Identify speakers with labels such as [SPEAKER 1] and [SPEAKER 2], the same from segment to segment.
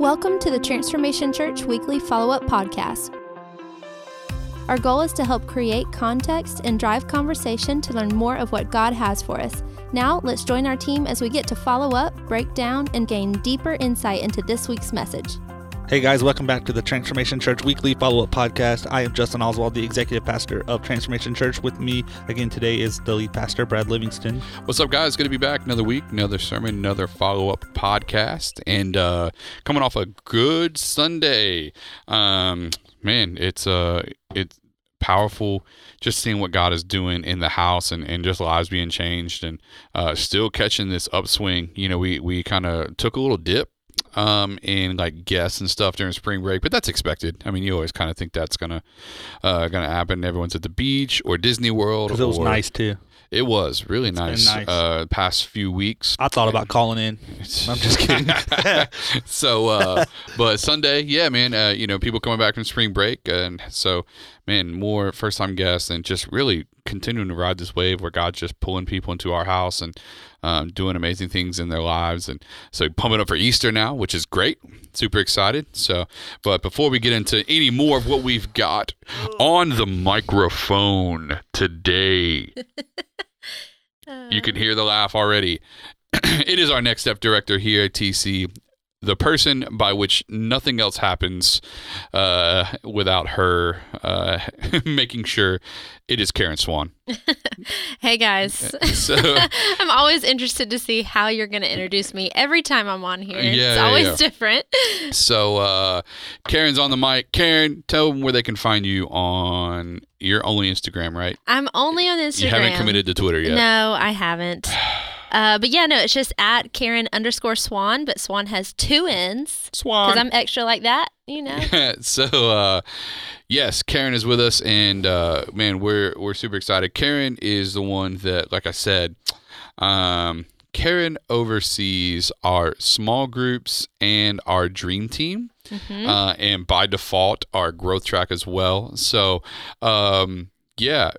[SPEAKER 1] Welcome to the Transformation Church Weekly Follow Up Podcast. Our goal is to help create context and drive conversation to learn more of what God has for us. Now, let's join our team as we get to follow up, break down, and gain deeper insight into this week's message.
[SPEAKER 2] Hey guys, welcome back to the Transformation Church Weekly Follow Up Podcast. I am Justin Oswald, the executive pastor of Transformation Church. With me again today is the lead pastor, Brad Livingston.
[SPEAKER 3] What's up, guys? Good to be back. Another week, another sermon, another follow up podcast, and uh, coming off a good Sunday. Um, man, it's uh, it's powerful just seeing what God is doing in the house and, and just lives being changed and uh, still catching this upswing. You know, we we kind of took a little dip um, and like guests and stuff during spring break, but that's expected. I mean, you always kind of think that's gonna uh, gonna happen. Everyone's at the beach or Disney World.
[SPEAKER 2] Because it was
[SPEAKER 3] or-
[SPEAKER 2] nice too.
[SPEAKER 3] It was really nice.
[SPEAKER 2] nice.
[SPEAKER 3] Uh, past few weeks.
[SPEAKER 2] I thought about calling in. I'm just kidding.
[SPEAKER 3] so, uh, but Sunday, yeah, man. Uh, you know, people coming back from spring break, and so, man, more first time guests, and just really continuing to ride this wave where God's just pulling people into our house and um, doing amazing things in their lives, and so pumping up for Easter now, which is great. Super excited. So, but before we get into any more of what we've got on the microphone today. You can hear the laugh already. it is our next step director here at TC, the person by which nothing else happens uh, without her uh, making sure it is Karen Swann.
[SPEAKER 1] Hey guys.
[SPEAKER 3] So,
[SPEAKER 1] I'm always interested to see how you're going to introduce me every time I'm on here.
[SPEAKER 3] Yeah,
[SPEAKER 1] it's
[SPEAKER 3] yeah,
[SPEAKER 1] always
[SPEAKER 3] yeah.
[SPEAKER 1] different.
[SPEAKER 3] so uh, Karen's on the mic. Karen, tell them where they can find you on. You're only Instagram, right?
[SPEAKER 1] I'm only on Instagram.
[SPEAKER 3] You haven't committed to Twitter yet.
[SPEAKER 1] No, I haven't. Uh, but yeah, no, it's just at Karen underscore Swann, but Swann has two N's
[SPEAKER 3] Swann.
[SPEAKER 1] because I'm extra like that, you know.
[SPEAKER 3] so uh yes karen is with us and uh man we're we're super excited karen is the one that like i said um karen oversees our small groups and our dream team
[SPEAKER 1] Mhm.
[SPEAKER 3] uh and by default our growth track as well so um yeah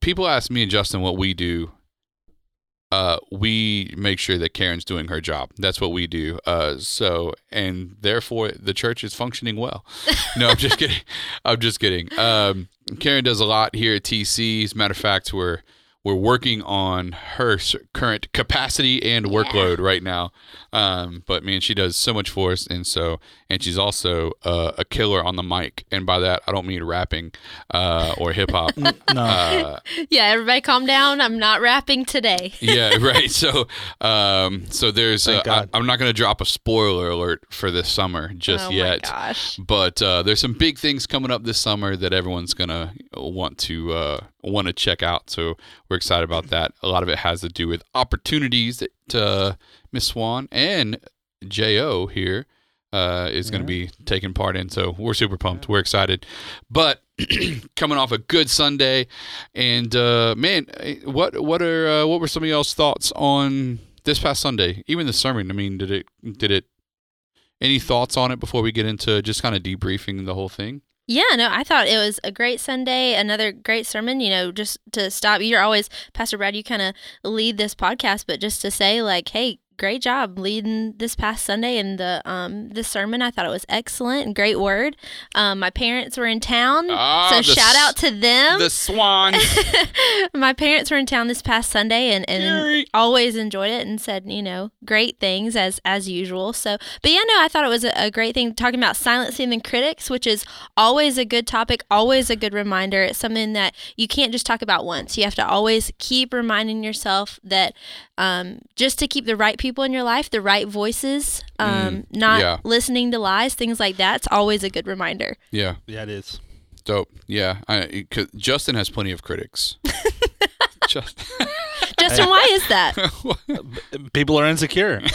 [SPEAKER 3] people ask me and justin what we do uh, we make sure that Karen's doing her job. That's what we do. Uh, so, and therefore, the church is functioning well. No, I'm just kidding. I'm just kidding. Um, Karen does a lot here at TC. As a matter of fact, we're we're working on her current capacity and workload right now. Um, but man, she does so much for us, and so and she's also uh, a killer on the mic. And by that, I don't mean rapping uh, or hip hop.
[SPEAKER 2] no.
[SPEAKER 3] uh,
[SPEAKER 1] Yeah, everybody calm down. I'm not rapping today.
[SPEAKER 3] yeah, right. So, um, so there's. Uh, I, I'm not going to drop a spoiler alert for this summer just
[SPEAKER 1] oh
[SPEAKER 3] yet,
[SPEAKER 1] my gosh.
[SPEAKER 3] but uh, there's some big things coming up this summer that everyone's gonna want to uh, want to check out. So we're excited about that. A lot of it has to do with opportunities that uh, Miss Swann and Jo here uh, is going to be taking part in. So we're super pumped. We're excited. But coming off a good Sunday, and uh, man, eh, what what are uh, what were some of y'all's thoughts on this past Sunday? Even the sermon. I mean, did it did it any thoughts on it before we get into just kind of debriefing the whole thing?
[SPEAKER 1] Yeah, no, I thought it was a great Sunday, another great sermon. You know, just to stop, you're always, Pastor Brad, you kind of lead this podcast, but just to say, like, hey, great job leading this past Sunday and the um the sermon. I thought it was excellent and great word. Um, my parents were in town,
[SPEAKER 3] Ah,
[SPEAKER 1] so shout out to them.
[SPEAKER 3] The Swann.
[SPEAKER 1] my parents were in town this past Sunday and, and
[SPEAKER 3] Gary.
[SPEAKER 1] always enjoyed it and said, you know, great things as as usual. So, but yeah, no, I thought it was a, a great thing talking about silencing the critics, which is always a good topic, always a good reminder. It's something that you can't just talk about once. You have to always keep reminding yourself that um, just to keep the right people in your life, the right voices, um, not
[SPEAKER 3] yeah.
[SPEAKER 1] listening to lies, things like that. It's always a good reminder.
[SPEAKER 3] yeah,
[SPEAKER 2] yeah, it is.
[SPEAKER 3] dope. Yeah, I, 'cause Justin has plenty of critics. Just,
[SPEAKER 1] Justin, why is that?
[SPEAKER 2] People are insecure.
[SPEAKER 1] And-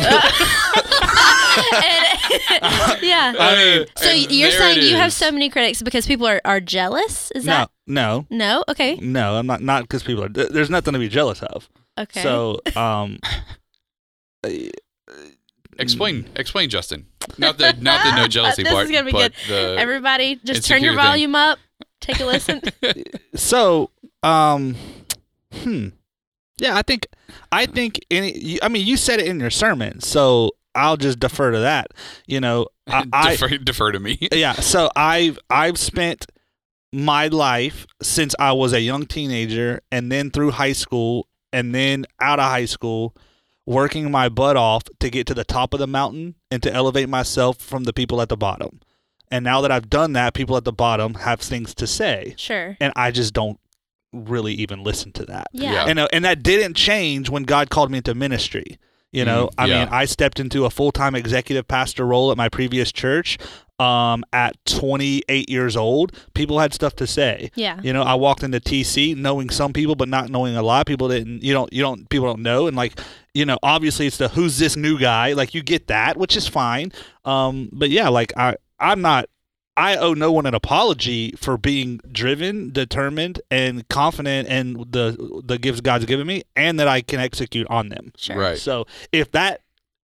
[SPEAKER 1] yeah.
[SPEAKER 3] I mean,
[SPEAKER 1] So you're saying you have so many critics because people are, are jealous? Is
[SPEAKER 2] no,
[SPEAKER 1] that
[SPEAKER 2] no,
[SPEAKER 1] no? Okay.
[SPEAKER 2] no. I'm not. Not because people are. There's nothing to be jealous of.
[SPEAKER 1] Okay.
[SPEAKER 2] So, um,
[SPEAKER 3] explain, explain, Justin. Not the not the no jealousy
[SPEAKER 1] This
[SPEAKER 3] part,
[SPEAKER 1] is gonna be
[SPEAKER 3] but
[SPEAKER 1] good.
[SPEAKER 3] the
[SPEAKER 1] Everybody, just turn your
[SPEAKER 3] insecure thing.
[SPEAKER 1] volume up. Take a listen.
[SPEAKER 2] so, um, hmm. Yeah, I think, I think any. I mean, you said it in your sermon, so I'll just defer to that. You know, I, I
[SPEAKER 3] defer, defer to me.
[SPEAKER 2] yeah. So I've I've spent my life since I was a young teenager, and then through high school, and then out of high school, working my butt off to get to the top of the mountain and to elevate myself from the people at the bottom. And now that I've done that, people at the bottom have things to say,
[SPEAKER 1] Sure.
[SPEAKER 2] and I just don't really even listen to that.
[SPEAKER 1] Yeah.
[SPEAKER 3] Yeah.
[SPEAKER 2] And uh, and that didn't change when God called me into ministry. You know,
[SPEAKER 3] Mm,
[SPEAKER 2] I
[SPEAKER 3] yeah.
[SPEAKER 2] mean, I stepped into a full time executive pastor role at my previous church um, at 28 years old. People had stuff to say.
[SPEAKER 1] Yeah.
[SPEAKER 2] You know, I walked into TC knowing some people, but not knowing a lot. People didn't. You don't. You don't. People don't know. And like, you know, obviously it's the who's this new guy. Like you get that, which is fine. Um, but yeah, like I, I'm not. I owe no one an apology for being driven, determined, and confident in the the gifts God's given me, and that I can execute on them.
[SPEAKER 1] Sure.
[SPEAKER 3] Right.
[SPEAKER 2] So if that,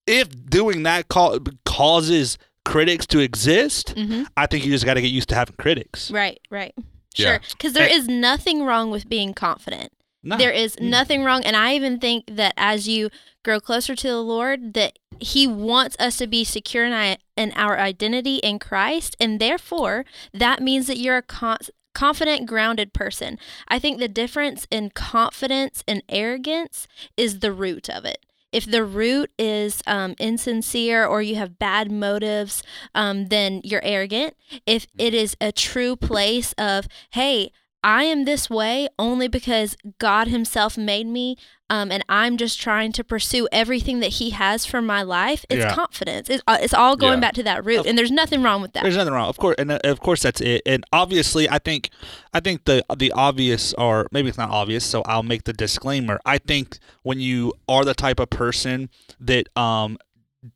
[SPEAKER 2] if doing that ca- causes critics to exist,
[SPEAKER 1] hmm
[SPEAKER 2] I think you just got to get used to having critics.
[SPEAKER 1] Right. Right.
[SPEAKER 3] Yeah.
[SPEAKER 1] Sure. Because there
[SPEAKER 2] Eh.
[SPEAKER 1] is nothing wrong with being confident.
[SPEAKER 2] No.
[SPEAKER 1] There is
[SPEAKER 2] Mm.
[SPEAKER 1] nothing wrong, and I even think that as you grow closer to the Lord, that He wants us to be secure in, I- in our identity in Christ, and therefore that means that you're a con- confident, grounded person. I think the difference in confidence and arrogance is the root of it. If the root is um, insincere or you have bad motives, um, then you're arrogant. If it is a true place of, hey, I am this way only because God Himself made me, um, and I'm just trying to pursue everything that He has for my life. It's
[SPEAKER 2] Yeah.
[SPEAKER 1] confidence. It's, uh, it's all going
[SPEAKER 3] Yeah.
[SPEAKER 1] back to that root,
[SPEAKER 2] Of-
[SPEAKER 1] and there's nothing wrong with that.
[SPEAKER 2] There's nothing wrong, of course, and uh, of course that's it. And obviously, I think, I think the the obvious, or maybe it's not obvious, so I'll make the disclaimer. I think when you are the type of person that um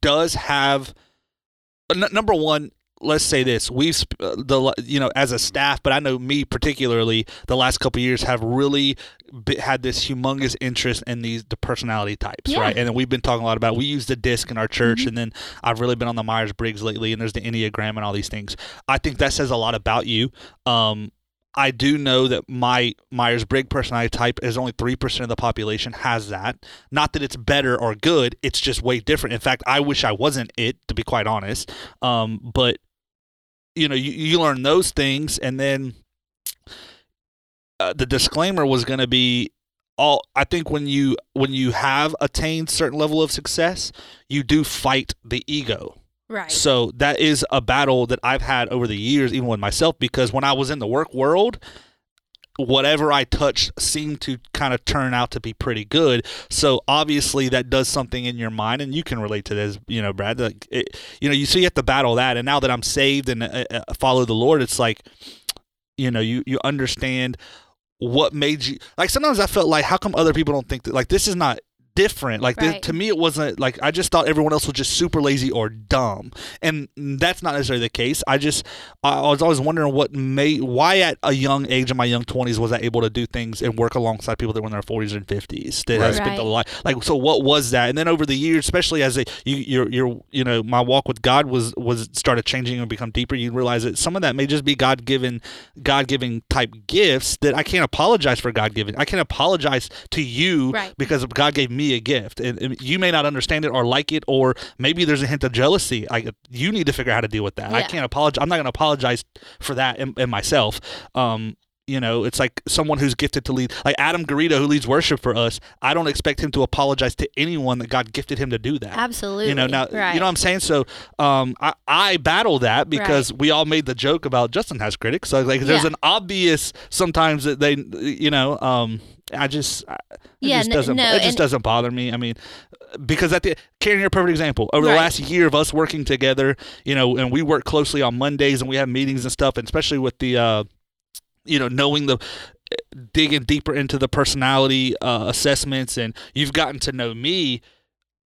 [SPEAKER 2] does have, n- number one, let's say this: we've uh, the you know as a staff, but I know me particularly, the last couple of years have really had this humongous interest in these the personality types,
[SPEAKER 1] Yeah.
[SPEAKER 2] right? And then we've been talking a lot about. We use the disc in our church, and then I've really been on the Myers Briggs lately, and there's the Enneagram and all these things. I think that says a lot about you. Um, I do know that my Myers Briggs personality type is only 3% of the population has that. Not that it's better or good, it's just way different. In fact, I wish I wasn't it, to be quite honest. Um, but, you know, you, you learn those things, and then uh, the disclaimer was going to be all i think when you when you have attained certain level of success you do fight the ego
[SPEAKER 1] right.
[SPEAKER 2] so that is a battle that I've had over the years, even with myself, because when I was in the work world, whatever I touched seemed to kind of turn out to be pretty good. So obviously that does something in your mind, and you can relate to this, you know, Brad. Like, it, you know, you so you have to battle that. And now that I'm saved and uh, uh, follow the Lord, it's like, you know, you you understand what made you like. Sometimes I felt like, how come other people don't think that? Like this is not different. Like this,
[SPEAKER 1] Right.
[SPEAKER 2] to me, it wasn't like I just thought everyone else was just super lazy or dumb, and that's not necessarily the case. I just I was always wondering what made why at a young age in my young twenties was I able to do things and work alongside people that were in their forties and fifties that
[SPEAKER 3] Right.
[SPEAKER 2] have spent a
[SPEAKER 1] Right.
[SPEAKER 2] life like so. What was that? And then over the years, especially as a you your your you know my walk with God was was started changing and become deeper. You realize that some of that may just be God given God giving type gifts that I can't apologize for God given. I can't apologize to you
[SPEAKER 1] Right.
[SPEAKER 2] because God gave me a gift, and, and you may not understand it or like it, or maybe there's a hint of jealousy. Like you need to figure out how to deal with that. I can't apologize. I'm not going to apologize for that in, in myself. Um, you know, it's like someone who's gifted to lead, like Adam Garrido, who leads worship for us. I don't expect him to apologize to anyone that God gifted him to do that.
[SPEAKER 1] Absolutely.
[SPEAKER 2] You know, now
[SPEAKER 1] right.
[SPEAKER 2] you know what I'm saying. So, um, I, I battle that because we all made the joke about Justin has critics. So, like, there's
[SPEAKER 1] Yeah.
[SPEAKER 2] an obvious sometimes that they, you know, um, I just, I- it
[SPEAKER 1] Yeah,
[SPEAKER 2] just doesn't,
[SPEAKER 1] no,
[SPEAKER 2] it just doesn't bother me. I mean, because at the Karen, you're a perfect example. Over the
[SPEAKER 1] Right.
[SPEAKER 2] last year of us working together, you know, and we work closely on Mondays and we have meetings and stuff, and especially with the, uh, you know, knowing the digging deeper into the personality uh, assessments, and you've gotten to know me.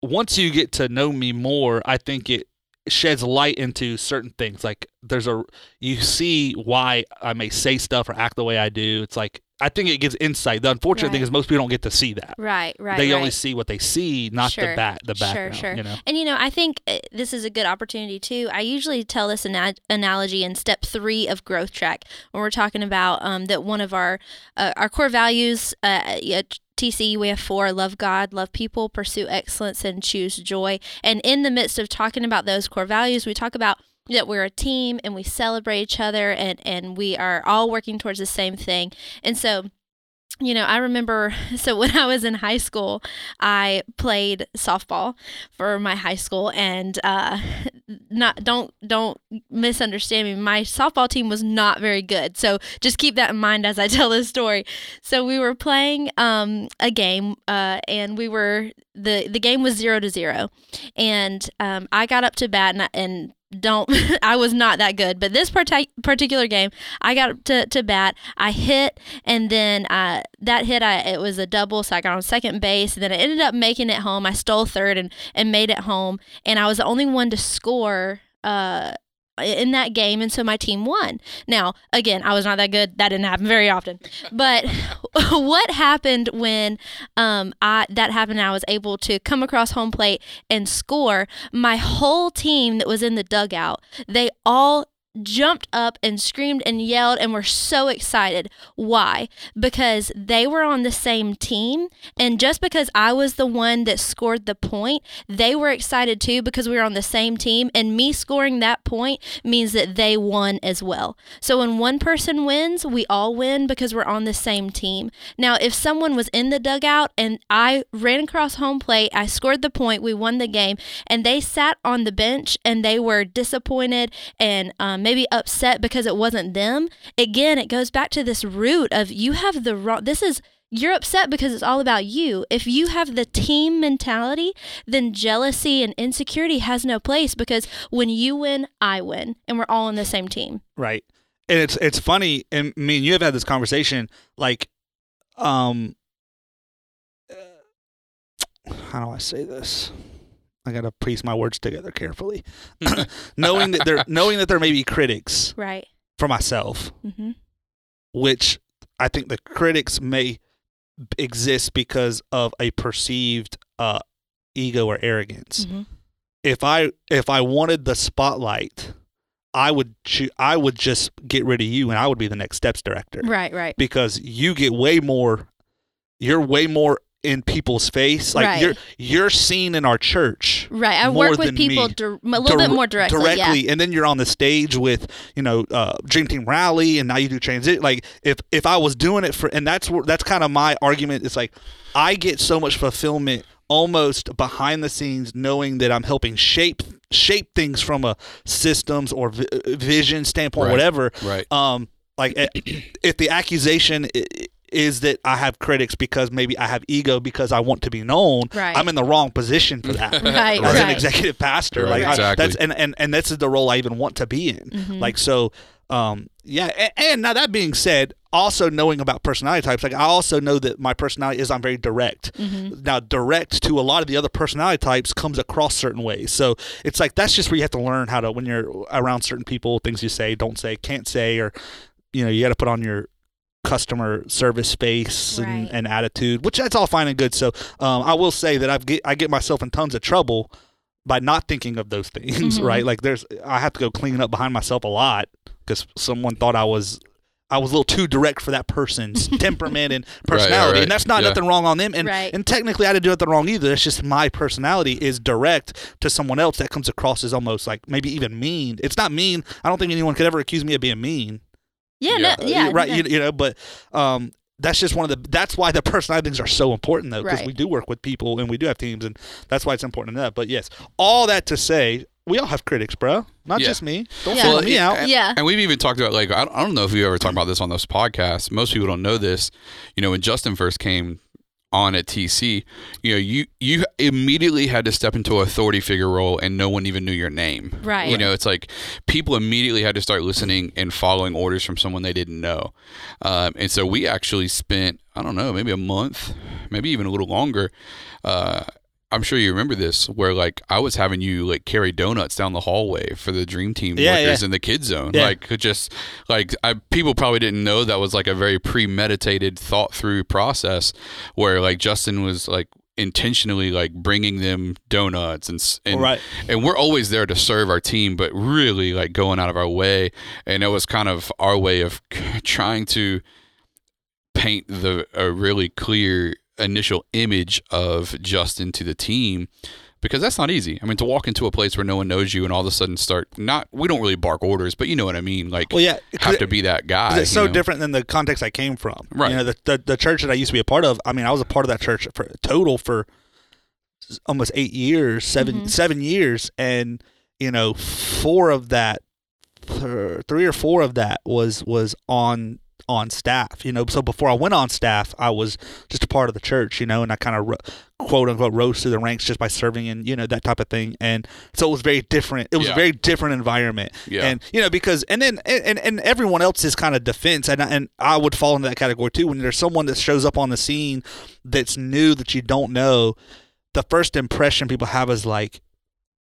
[SPEAKER 2] Once you get to know me more, I think it sheds light into certain things. Like there's a you see why I may say stuff or act the way I do. It's like I think it gives insight. The unfortunate thing is most people don't get to see that.
[SPEAKER 1] right. Right.
[SPEAKER 2] they
[SPEAKER 1] right.
[SPEAKER 2] only see what they see, not the
[SPEAKER 1] Sure.
[SPEAKER 2] back the
[SPEAKER 1] Sure,
[SPEAKER 2] background.
[SPEAKER 1] sure.
[SPEAKER 2] You know.
[SPEAKER 1] And you know, I think uh, this is a good opportunity too. I usually tell this ana- analogy in step three of growth track when we're talking about um, that one of our uh, our core values uh, yeah, t- TC, we have four love God, love people, pursue excellence, and choose joy. And in the midst of talking about those core values, we talk about that we're a team and we celebrate each other and, and we are all working towards the same thing. And so, you know, I remember so when I was in high school, I played softball for my high school and uh not don't don't misunderstand me. My softball team was not very good. So just keep that in mind as I tell this story. So we were playing um a game uh and we were the the game was 0 to 0 and um I got up to bat and, and don't I was not that good. But this partic- particular game, I got to, to bat. I hit, and then uh, that hit, I it was a double, so I got on second base. And then I ended up making it home. I stole third and and made it home, and I was the only one to score. Uh, in that game and so my team won. Now, again, I was not that good. That didn't happen very often. But what happened when um I that happened I was able to come across home plate and score, my whole team that was in the dugout, they all jumped up and screamed and yelled and were so excited. Why? Because they were on the same team. And just because I was the one that scored the point, they were excited too because we were on the same team. And me scoring that point means that they won as well. So when one person wins, we all win because we're on the same team. Now, if someone was in the dugout and I ran across home plate, I scored the point, we won the game, and they sat on the bench and they were disappointed and um, maybe upset because it wasn't them. Again, it goes back to this root of you have the wrong. This is you're upset because it's all about you. If you have the team mentality, then jealousy and insecurity has no place because when you win, I win, and we're all on the same team.
[SPEAKER 2] Right. And it's it's funny, and me and you have had this conversation. Like, um, uh, how do I say this? I gotta piece my words together carefully. knowing that there, knowing that there may be critics
[SPEAKER 1] Right.
[SPEAKER 2] for myself,
[SPEAKER 1] Mm-hmm.
[SPEAKER 2] which I think the critics may exist because of a perceived uh, ego or arrogance.
[SPEAKER 1] Mm-hmm.
[SPEAKER 2] If I if I wanted the spotlight, I would choo- I would just get rid of you and I would be the next steps director
[SPEAKER 1] Right. Right.
[SPEAKER 2] because you get way more you're way more in people's face like
[SPEAKER 1] Right.
[SPEAKER 2] you're you're seen in our church
[SPEAKER 1] Right. I
[SPEAKER 2] more
[SPEAKER 1] work with people
[SPEAKER 2] me.
[SPEAKER 1] dir- a little bit more directly. Yeah.
[SPEAKER 2] and then you're on the stage with you know uh, Dream Team Rally, and now you do transit. Like if if I was doing it for, and that's where that's kind of my argument. It's like I get so much fulfillment almost behind the scenes, knowing that I'm helping shape shape things from a systems or vi- vision standpoint,
[SPEAKER 3] Right.
[SPEAKER 2] whatever.
[SPEAKER 3] Right.
[SPEAKER 2] Um, like if the accusation i- i- is that I have critics because maybe I have ego because I want to be known,
[SPEAKER 1] Right.
[SPEAKER 2] I'm in the wrong position for that.
[SPEAKER 1] Right,
[SPEAKER 2] As an executive pastor,
[SPEAKER 3] Right,
[SPEAKER 2] like I-
[SPEAKER 3] exactly.
[SPEAKER 2] that's and, and and this is the role I even want to be in.
[SPEAKER 1] Mhm.
[SPEAKER 2] Like so, um, yeah. And, and now that being said, also knowing about personality types, like I also know that my personality is I'm very direct.
[SPEAKER 1] Mhm.
[SPEAKER 2] Now, direct to a lot of the other personality types comes across certain ways. So it's like that's just where you have to learn how to when you're around certain people, things you say, don't say, can't say, or you know, you got to put on your customer service space and,
[SPEAKER 1] Right.
[SPEAKER 2] and attitude, which that's all fine and good. So um, I will say that I get I get myself in tons of trouble by not thinking of those things,
[SPEAKER 1] Mhm.
[SPEAKER 2] right? Like there's I have to go clean up behind myself a lot because someone thought I was I was a little too direct for that person's temperament and
[SPEAKER 3] Right, right,
[SPEAKER 2] personality,
[SPEAKER 3] right.
[SPEAKER 2] and that's not
[SPEAKER 3] Yeah.
[SPEAKER 2] nothing wrong on them. And
[SPEAKER 1] Right.
[SPEAKER 2] and technically, I didn't do nothing wrong either. It's just my personality is direct to someone else that comes across as almost like maybe even mean. It's not mean. I don't think anyone could ever accuse me of being mean.
[SPEAKER 1] Yeah.
[SPEAKER 3] Yeah.
[SPEAKER 1] No, yeah.
[SPEAKER 2] right.
[SPEAKER 1] no.
[SPEAKER 2] You, you know, but um, that's just one of the. That's why the personality things are so important though, because
[SPEAKER 1] Right.
[SPEAKER 2] we do work with people and we do have teams, and that's why it's important to know. But yes, all that to say, we all have critics, bro. Not
[SPEAKER 3] Yeah.
[SPEAKER 2] just me. Don't
[SPEAKER 1] Yeah.
[SPEAKER 3] Well,
[SPEAKER 2] me
[SPEAKER 3] yeah,
[SPEAKER 2] out.
[SPEAKER 3] and-
[SPEAKER 1] Yeah.
[SPEAKER 3] And we've even talked about like I don't, I don't know if we ever talked about this on this podcast. Most people don't know this. You know, when Justin first came on at TC, you know, you you immediately had to step into a authority figure role, and no one even knew your name.
[SPEAKER 1] Right.
[SPEAKER 3] You know, it's like people immediately had to start listening and following orders from someone they didn't know. Um, and so we actually spent I don't know maybe a month, maybe even a little longer. Uh, I'm sure you remember this, where like I was having you like carry donuts down the hallway for the Dream Team
[SPEAKER 2] Yeah,
[SPEAKER 3] workers
[SPEAKER 2] yeah.
[SPEAKER 3] in the kid zone.
[SPEAKER 2] Yeah.
[SPEAKER 3] Like just like I, people probably didn't know that was like a very premeditated, thought through process, where like Justin was like intentionally like bringing them donuts and and
[SPEAKER 2] Right.
[SPEAKER 3] and we're always there to serve our team, but really like going out of our way, and it was kind of our way of trying to paint the a really clear initial image of Justin to the team because that's not easy. I mean, to walk into a place where no one knows you and all of a sudden start not we don't really bark orders, but you know what I mean. Like,
[SPEAKER 2] Well, yeah, 'cause
[SPEAKER 3] have to be that guy.
[SPEAKER 2] it's so
[SPEAKER 3] know?
[SPEAKER 2] different than the context I came from.
[SPEAKER 3] Right.
[SPEAKER 2] You know, the, the the church that I used to be a part of. I mean, I was a part of that church for total for almost eight years, 7
[SPEAKER 1] Mhm.
[SPEAKER 2] seven years, and you know, four of that, th- three or four of that was was on on staff. You know, so before I went on staff, I was just a part of the church. You know, and I kind of ro- quote unquote rose through the ranks just by serving and you know that type of thing. And so it was very different. It was
[SPEAKER 3] Yeah.
[SPEAKER 2] a very different environment.
[SPEAKER 3] Yeah.
[SPEAKER 2] And you know because and then and and everyone else's kind of defense and and I would fall into that category too when there's someone that shows up on the scene that's new that you don't know the first impression people have is like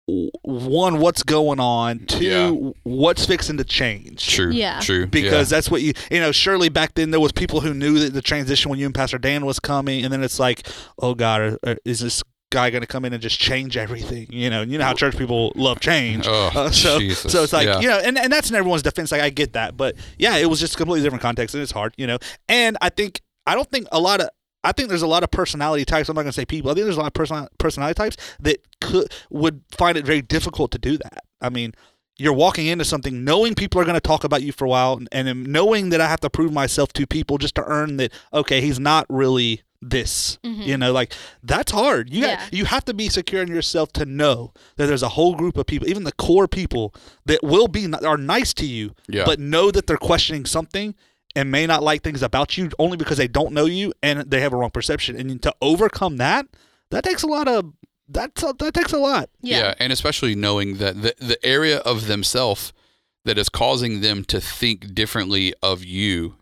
[SPEAKER 2] one what's going on two
[SPEAKER 3] Yeah.
[SPEAKER 2] what's fixing to change
[SPEAKER 3] True.
[SPEAKER 1] Yeah.
[SPEAKER 3] True.
[SPEAKER 2] because that's what you you know surely back then there was people who knew that the transition when you and pastor dan was coming and then it's like oh god are, are- is this guy going to come in and just change everything you know and you know how church people love change
[SPEAKER 3] Oh,
[SPEAKER 2] uh, so,
[SPEAKER 3] Jesus.
[SPEAKER 2] so it's like
[SPEAKER 3] Yeah.
[SPEAKER 2] you know, and, and that's in everyone's defense. Like I get that, but yeah, it was just a completely different context, and it's hard, you know. And I think I don't think a lot of I think there's a lot of personality types. I'm not gonna say people. I think there's a lot of person personality types that could would find it very difficult to do that. I mean. You're walking into something knowing people are going to talk about you for a while, and, and knowing that I have to prove myself to people just to earn that. Okay, he's not really this.
[SPEAKER 1] Mhm.
[SPEAKER 2] You know, like that's hard. You
[SPEAKER 1] Yeah.
[SPEAKER 2] got, you have to be secure in yourself to know that there's a whole group of people, even the core people, that will be are nice to you,
[SPEAKER 3] Yeah.
[SPEAKER 2] but know that they're questioning something and may not like things about you only because they don't know you and they have a wrong perception. And to overcome that, that takes a lot of that's a, that takes a lot.
[SPEAKER 1] Yeah.
[SPEAKER 3] and especially knowing that the the area of themselves that is causing them to think differently of you,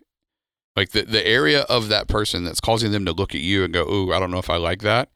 [SPEAKER 3] like the the area of that person that's causing them to look at you and go, "Ooh, I don't know if I like that,"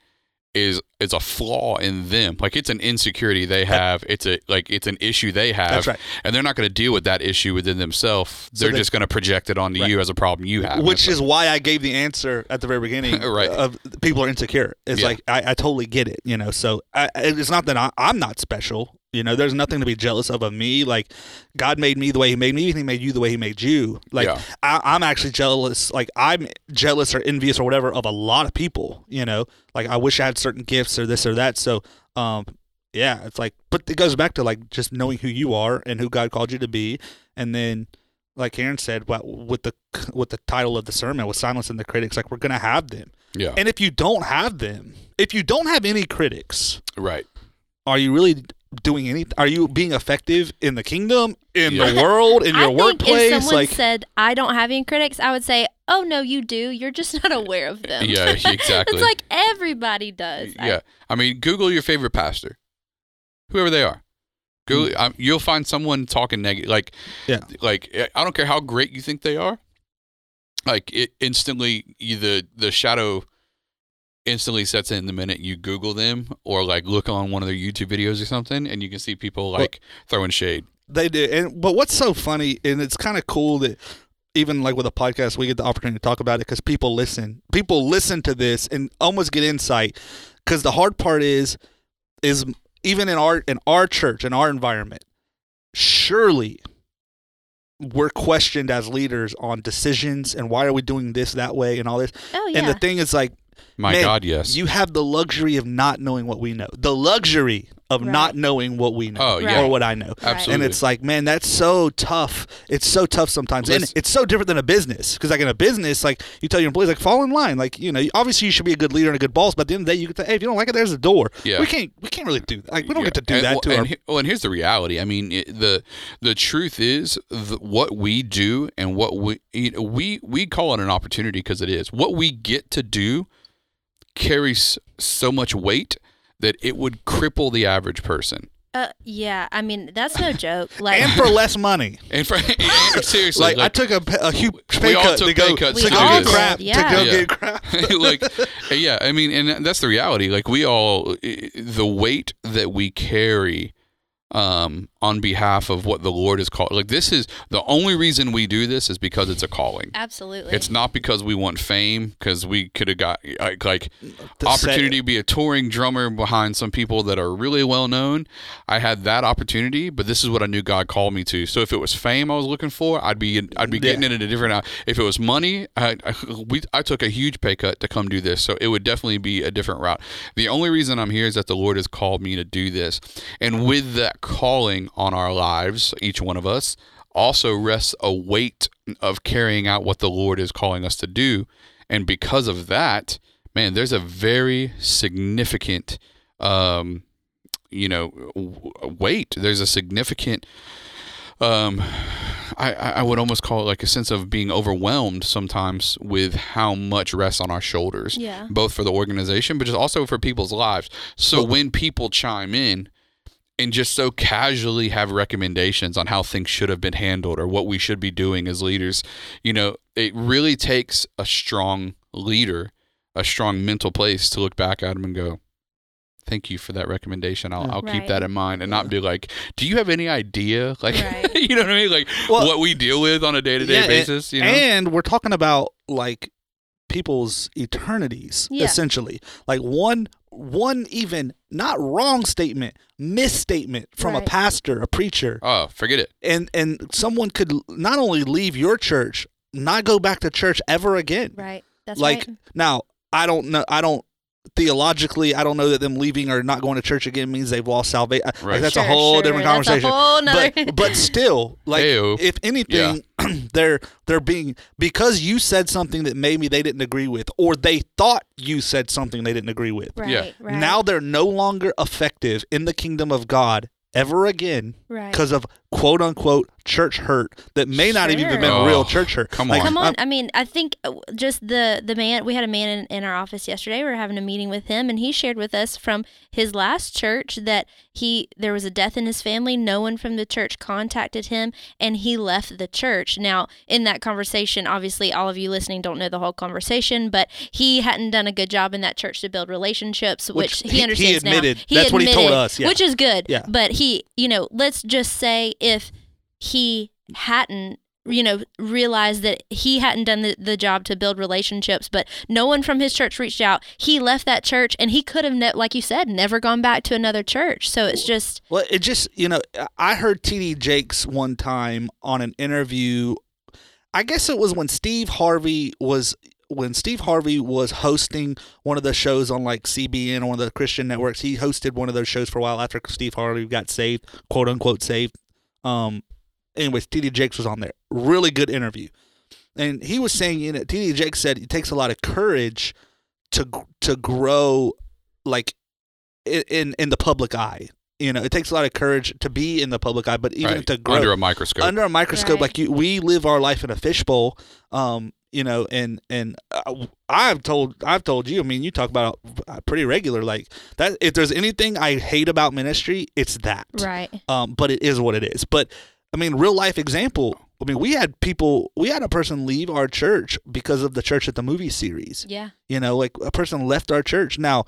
[SPEAKER 3] is is a flaw in them. Like it's an insecurity they have. It's a like it's an issue they have,
[SPEAKER 2] That's right.
[SPEAKER 3] and they're not going to deal with that issue within themselves.
[SPEAKER 2] So
[SPEAKER 3] They're
[SPEAKER 2] they-
[SPEAKER 3] just going to project it onto
[SPEAKER 2] Right.
[SPEAKER 3] you as a problem you have.
[SPEAKER 2] Which is why I gave the answer at the very beginning.
[SPEAKER 3] Right.
[SPEAKER 2] Of people are insecure. It's
[SPEAKER 3] Yeah.
[SPEAKER 2] like I, I totally get it. You know, so I, it's not that I, I'm not special. You know, there's nothing to be jealous of of me. Like God made me the way He made me, and He made you the way He made you. Like
[SPEAKER 3] Yeah.
[SPEAKER 2] I, I'm actually jealous. Like I'm jealous or envious or whatever of a lot of people. You know, like I wish I had certain gifts or this or that. So, um, yeah, it's like, but it goes back to like just knowing who you are and who God called you to be, and then like Karen said, what with the with the title of the sermon, with silence and the critics, like we're gonna have them.
[SPEAKER 3] yeah,
[SPEAKER 2] And if you don't have them, if you don't have any critics,
[SPEAKER 3] right.
[SPEAKER 2] are you really doing any? Are you being effective in the kingdom, in
[SPEAKER 3] Yeah.
[SPEAKER 2] the world, in
[SPEAKER 1] I
[SPEAKER 2] your
[SPEAKER 1] think
[SPEAKER 2] workplace?
[SPEAKER 1] if someone
[SPEAKER 2] Like,
[SPEAKER 1] said I don't have any critics, I would say, "Oh no, you do. You're just not aware of them."
[SPEAKER 3] Yeah, exactly.
[SPEAKER 1] it's like everybody does.
[SPEAKER 3] Yeah, I mean, Google your favorite pastor, whoever they are. Google, um, you'll find someone talking negative. Like,
[SPEAKER 2] Yeah.
[SPEAKER 3] like eh, I don't care how great you think they are. Like it instantly, either the shadow instantly sets in the minute you Google them, or like look on one of their YouTube videos or something, and you can see people like throwing shade.
[SPEAKER 2] They do. And but what's so funny, and it's kind of cool that even like with a podcast, we get the opportunity to talk about it because people listen. People listen to this and almost get insight. Because the hard part is, is even in our in our church in our environment, surely we're questioned as leaders on decisions and why are we doing this that way and all this.
[SPEAKER 1] Oh yeah.
[SPEAKER 2] And the thing is like
[SPEAKER 3] My
[SPEAKER 2] Man,
[SPEAKER 3] God, yes.
[SPEAKER 2] you have the luxury of not knowing what we know. The luxury of
[SPEAKER 1] Right.
[SPEAKER 2] not knowing what we know
[SPEAKER 3] Oh,
[SPEAKER 1] yeah.
[SPEAKER 2] or what I know.
[SPEAKER 3] Absolutely.
[SPEAKER 2] And it's like, man, that's so tough. It's so tough sometimes. And it's so different than a business. Because, like, in a business, like, you tell your employees, like, fall in line. Like, you know, obviously you should be a good leader and a good boss, but at the end of the day, you can say, hey, if you don't like it, there's a door.
[SPEAKER 3] Yeah.
[SPEAKER 2] We can't, we can't really do that. Like, we don't
[SPEAKER 3] Yeah.
[SPEAKER 2] get to do
[SPEAKER 3] and,
[SPEAKER 2] that
[SPEAKER 3] well,
[SPEAKER 2] to
[SPEAKER 3] and,
[SPEAKER 2] our.
[SPEAKER 3] he- well, and here's the reality. I mean, it, the the truth is the, what we do and what we you know, we we call it an opportunity because it is. What we get to do carries so much weight that it would cripple the average person.
[SPEAKER 1] uh, yeah. I mean, that's no joke. Like
[SPEAKER 2] and for less money.
[SPEAKER 3] And, for, and seriously,
[SPEAKER 2] Like, I took a, a huge pay cut to go,
[SPEAKER 3] pay cuts
[SPEAKER 2] to
[SPEAKER 1] to
[SPEAKER 2] go
[SPEAKER 1] do
[SPEAKER 2] get
[SPEAKER 1] this.
[SPEAKER 2] crap.
[SPEAKER 1] Yeah.
[SPEAKER 2] To go
[SPEAKER 3] Yeah.
[SPEAKER 2] get crap.
[SPEAKER 3] like yeah i mean and that's the reality like we all the weight that we carry um, on behalf of what the Lord is called. Like this is the only reason we do this is because it's a calling.
[SPEAKER 1] Absolutely.
[SPEAKER 3] It's not because we want fame, because we could have got like, like opportunity
[SPEAKER 2] say-
[SPEAKER 3] to be a touring drummer behind some people that are really well known. I had that opportunity, but this is what I knew God called me to. So if it was fame I was looking for, I'd be I'd be getting
[SPEAKER 2] Yeah.
[SPEAKER 3] it in a different. If it was money, I, I we I took a huge pay cut to come do this, so it would definitely be a different route. The only reason I'm here is that the Lord has called me to do this, and with that calling on our lives, each one of us also rests a weight of carrying out what the Lord is calling us to do. And because of that, man, there's a very significant, um, you know, w- weight. There's a significant, um, I, I I would almost call it like a sense of being overwhelmed sometimes with how much rests on our shoulders,
[SPEAKER 1] Yeah.
[SPEAKER 3] both for the organization, but just also for people's lives. So when people chime in, and just so casually have recommendations on how things should have been handled or what we should be doing as leaders. You know, it really takes a strong leader, a strong mental place to look back at them and go, Thank you for that recommendation. I'll, I'll keep that in mind and not be like, Do you have any idea? Like,
[SPEAKER 1] Right.
[SPEAKER 3] you know what I mean? Like,
[SPEAKER 2] Well,
[SPEAKER 3] what we deal with on a day to
[SPEAKER 2] Yeah,
[SPEAKER 3] day
[SPEAKER 2] and-
[SPEAKER 3] basis, you know?
[SPEAKER 2] And we're talking about like people's eternities,
[SPEAKER 1] Yeah.
[SPEAKER 2] essentially. Like one one even not wrong statement, misstatement from a pastor, a preacher,
[SPEAKER 3] oh, forget it.
[SPEAKER 2] and and someone could not only leave your church, not go back to church ever again.
[SPEAKER 1] Right. That's
[SPEAKER 2] like
[SPEAKER 1] right.
[SPEAKER 2] now, I don't know. I don't theologically. I don't know that them leaving or not going to church again means they've lost salvation. Like
[SPEAKER 3] Right.
[SPEAKER 2] that's
[SPEAKER 1] Sure,
[SPEAKER 2] a whole
[SPEAKER 1] sure.
[SPEAKER 2] different conversation.
[SPEAKER 1] whole nother-
[SPEAKER 2] but but still, like
[SPEAKER 3] Heyo.
[SPEAKER 2] if anything, they're they're being because you said something that maybe they didn't agree with, or they thought you said something they didn't agree with.
[SPEAKER 1] Right.
[SPEAKER 3] yeah.
[SPEAKER 1] Right.
[SPEAKER 2] Now they're no longer effective in the kingdom of God ever again
[SPEAKER 1] right.
[SPEAKER 2] because of quote unquote church hurt that may not have even been a real
[SPEAKER 3] Oh,
[SPEAKER 2] church hurt.
[SPEAKER 3] come
[SPEAKER 2] Like,
[SPEAKER 3] on.
[SPEAKER 1] Come
[SPEAKER 2] I'm-
[SPEAKER 1] on. I mean, I think uh, just the the man. We had a man in, in our office yesterday. We were having a meeting with him, and he shared with us from his last church that he there was a death in his family. No one from the church contacted him, and he left the church. Now, in that conversation, obviously, all of you listening don't know the whole conversation, but he hadn't done a good job in that church to build relationships, which,
[SPEAKER 2] Which he-
[SPEAKER 1] he
[SPEAKER 2] he
[SPEAKER 1] understands
[SPEAKER 2] admitted.
[SPEAKER 1] now.
[SPEAKER 2] That's what he told us, yeah.
[SPEAKER 1] which is good.
[SPEAKER 2] Yeah.
[SPEAKER 1] But he, you know, let's just say if he hadn't you know realized that he hadn't done the, the job to build relationships but no one from his church reached out he left that church and he could have ne- like you said never gone back to another church so it's just
[SPEAKER 2] Well, it just you know, I heard TD Jakes one time on an interview. I guess it was when Steve Harvey was when Steve Harvey was hosting one of the shows on like CBN or one of the Christian networks. He hosted one of those shows for a while after Steve Harvey got saved, quote unquote saved. Um, anyways, TD Jakes was on there. Really good interview, and he was saying, you know, TD Jakes said it takes a lot of courage to to grow like in in, in the public eye. You know, it takes a lot of courage to be in the public eye, but even
[SPEAKER 3] Right.
[SPEAKER 2] to grow
[SPEAKER 3] Under a microscope.
[SPEAKER 2] under a microscope
[SPEAKER 1] Right.
[SPEAKER 2] like you we live our life in a fishbowl um you know and and uh, i've told i've told you i mean you talk about it pretty regular like that if there's anything i hate about ministry it's that
[SPEAKER 1] right
[SPEAKER 2] um but it is what it is but i mean real life example i mean we had people we had a person leave our church because of the church at the movie series
[SPEAKER 1] yeah
[SPEAKER 2] you know like a person left our church now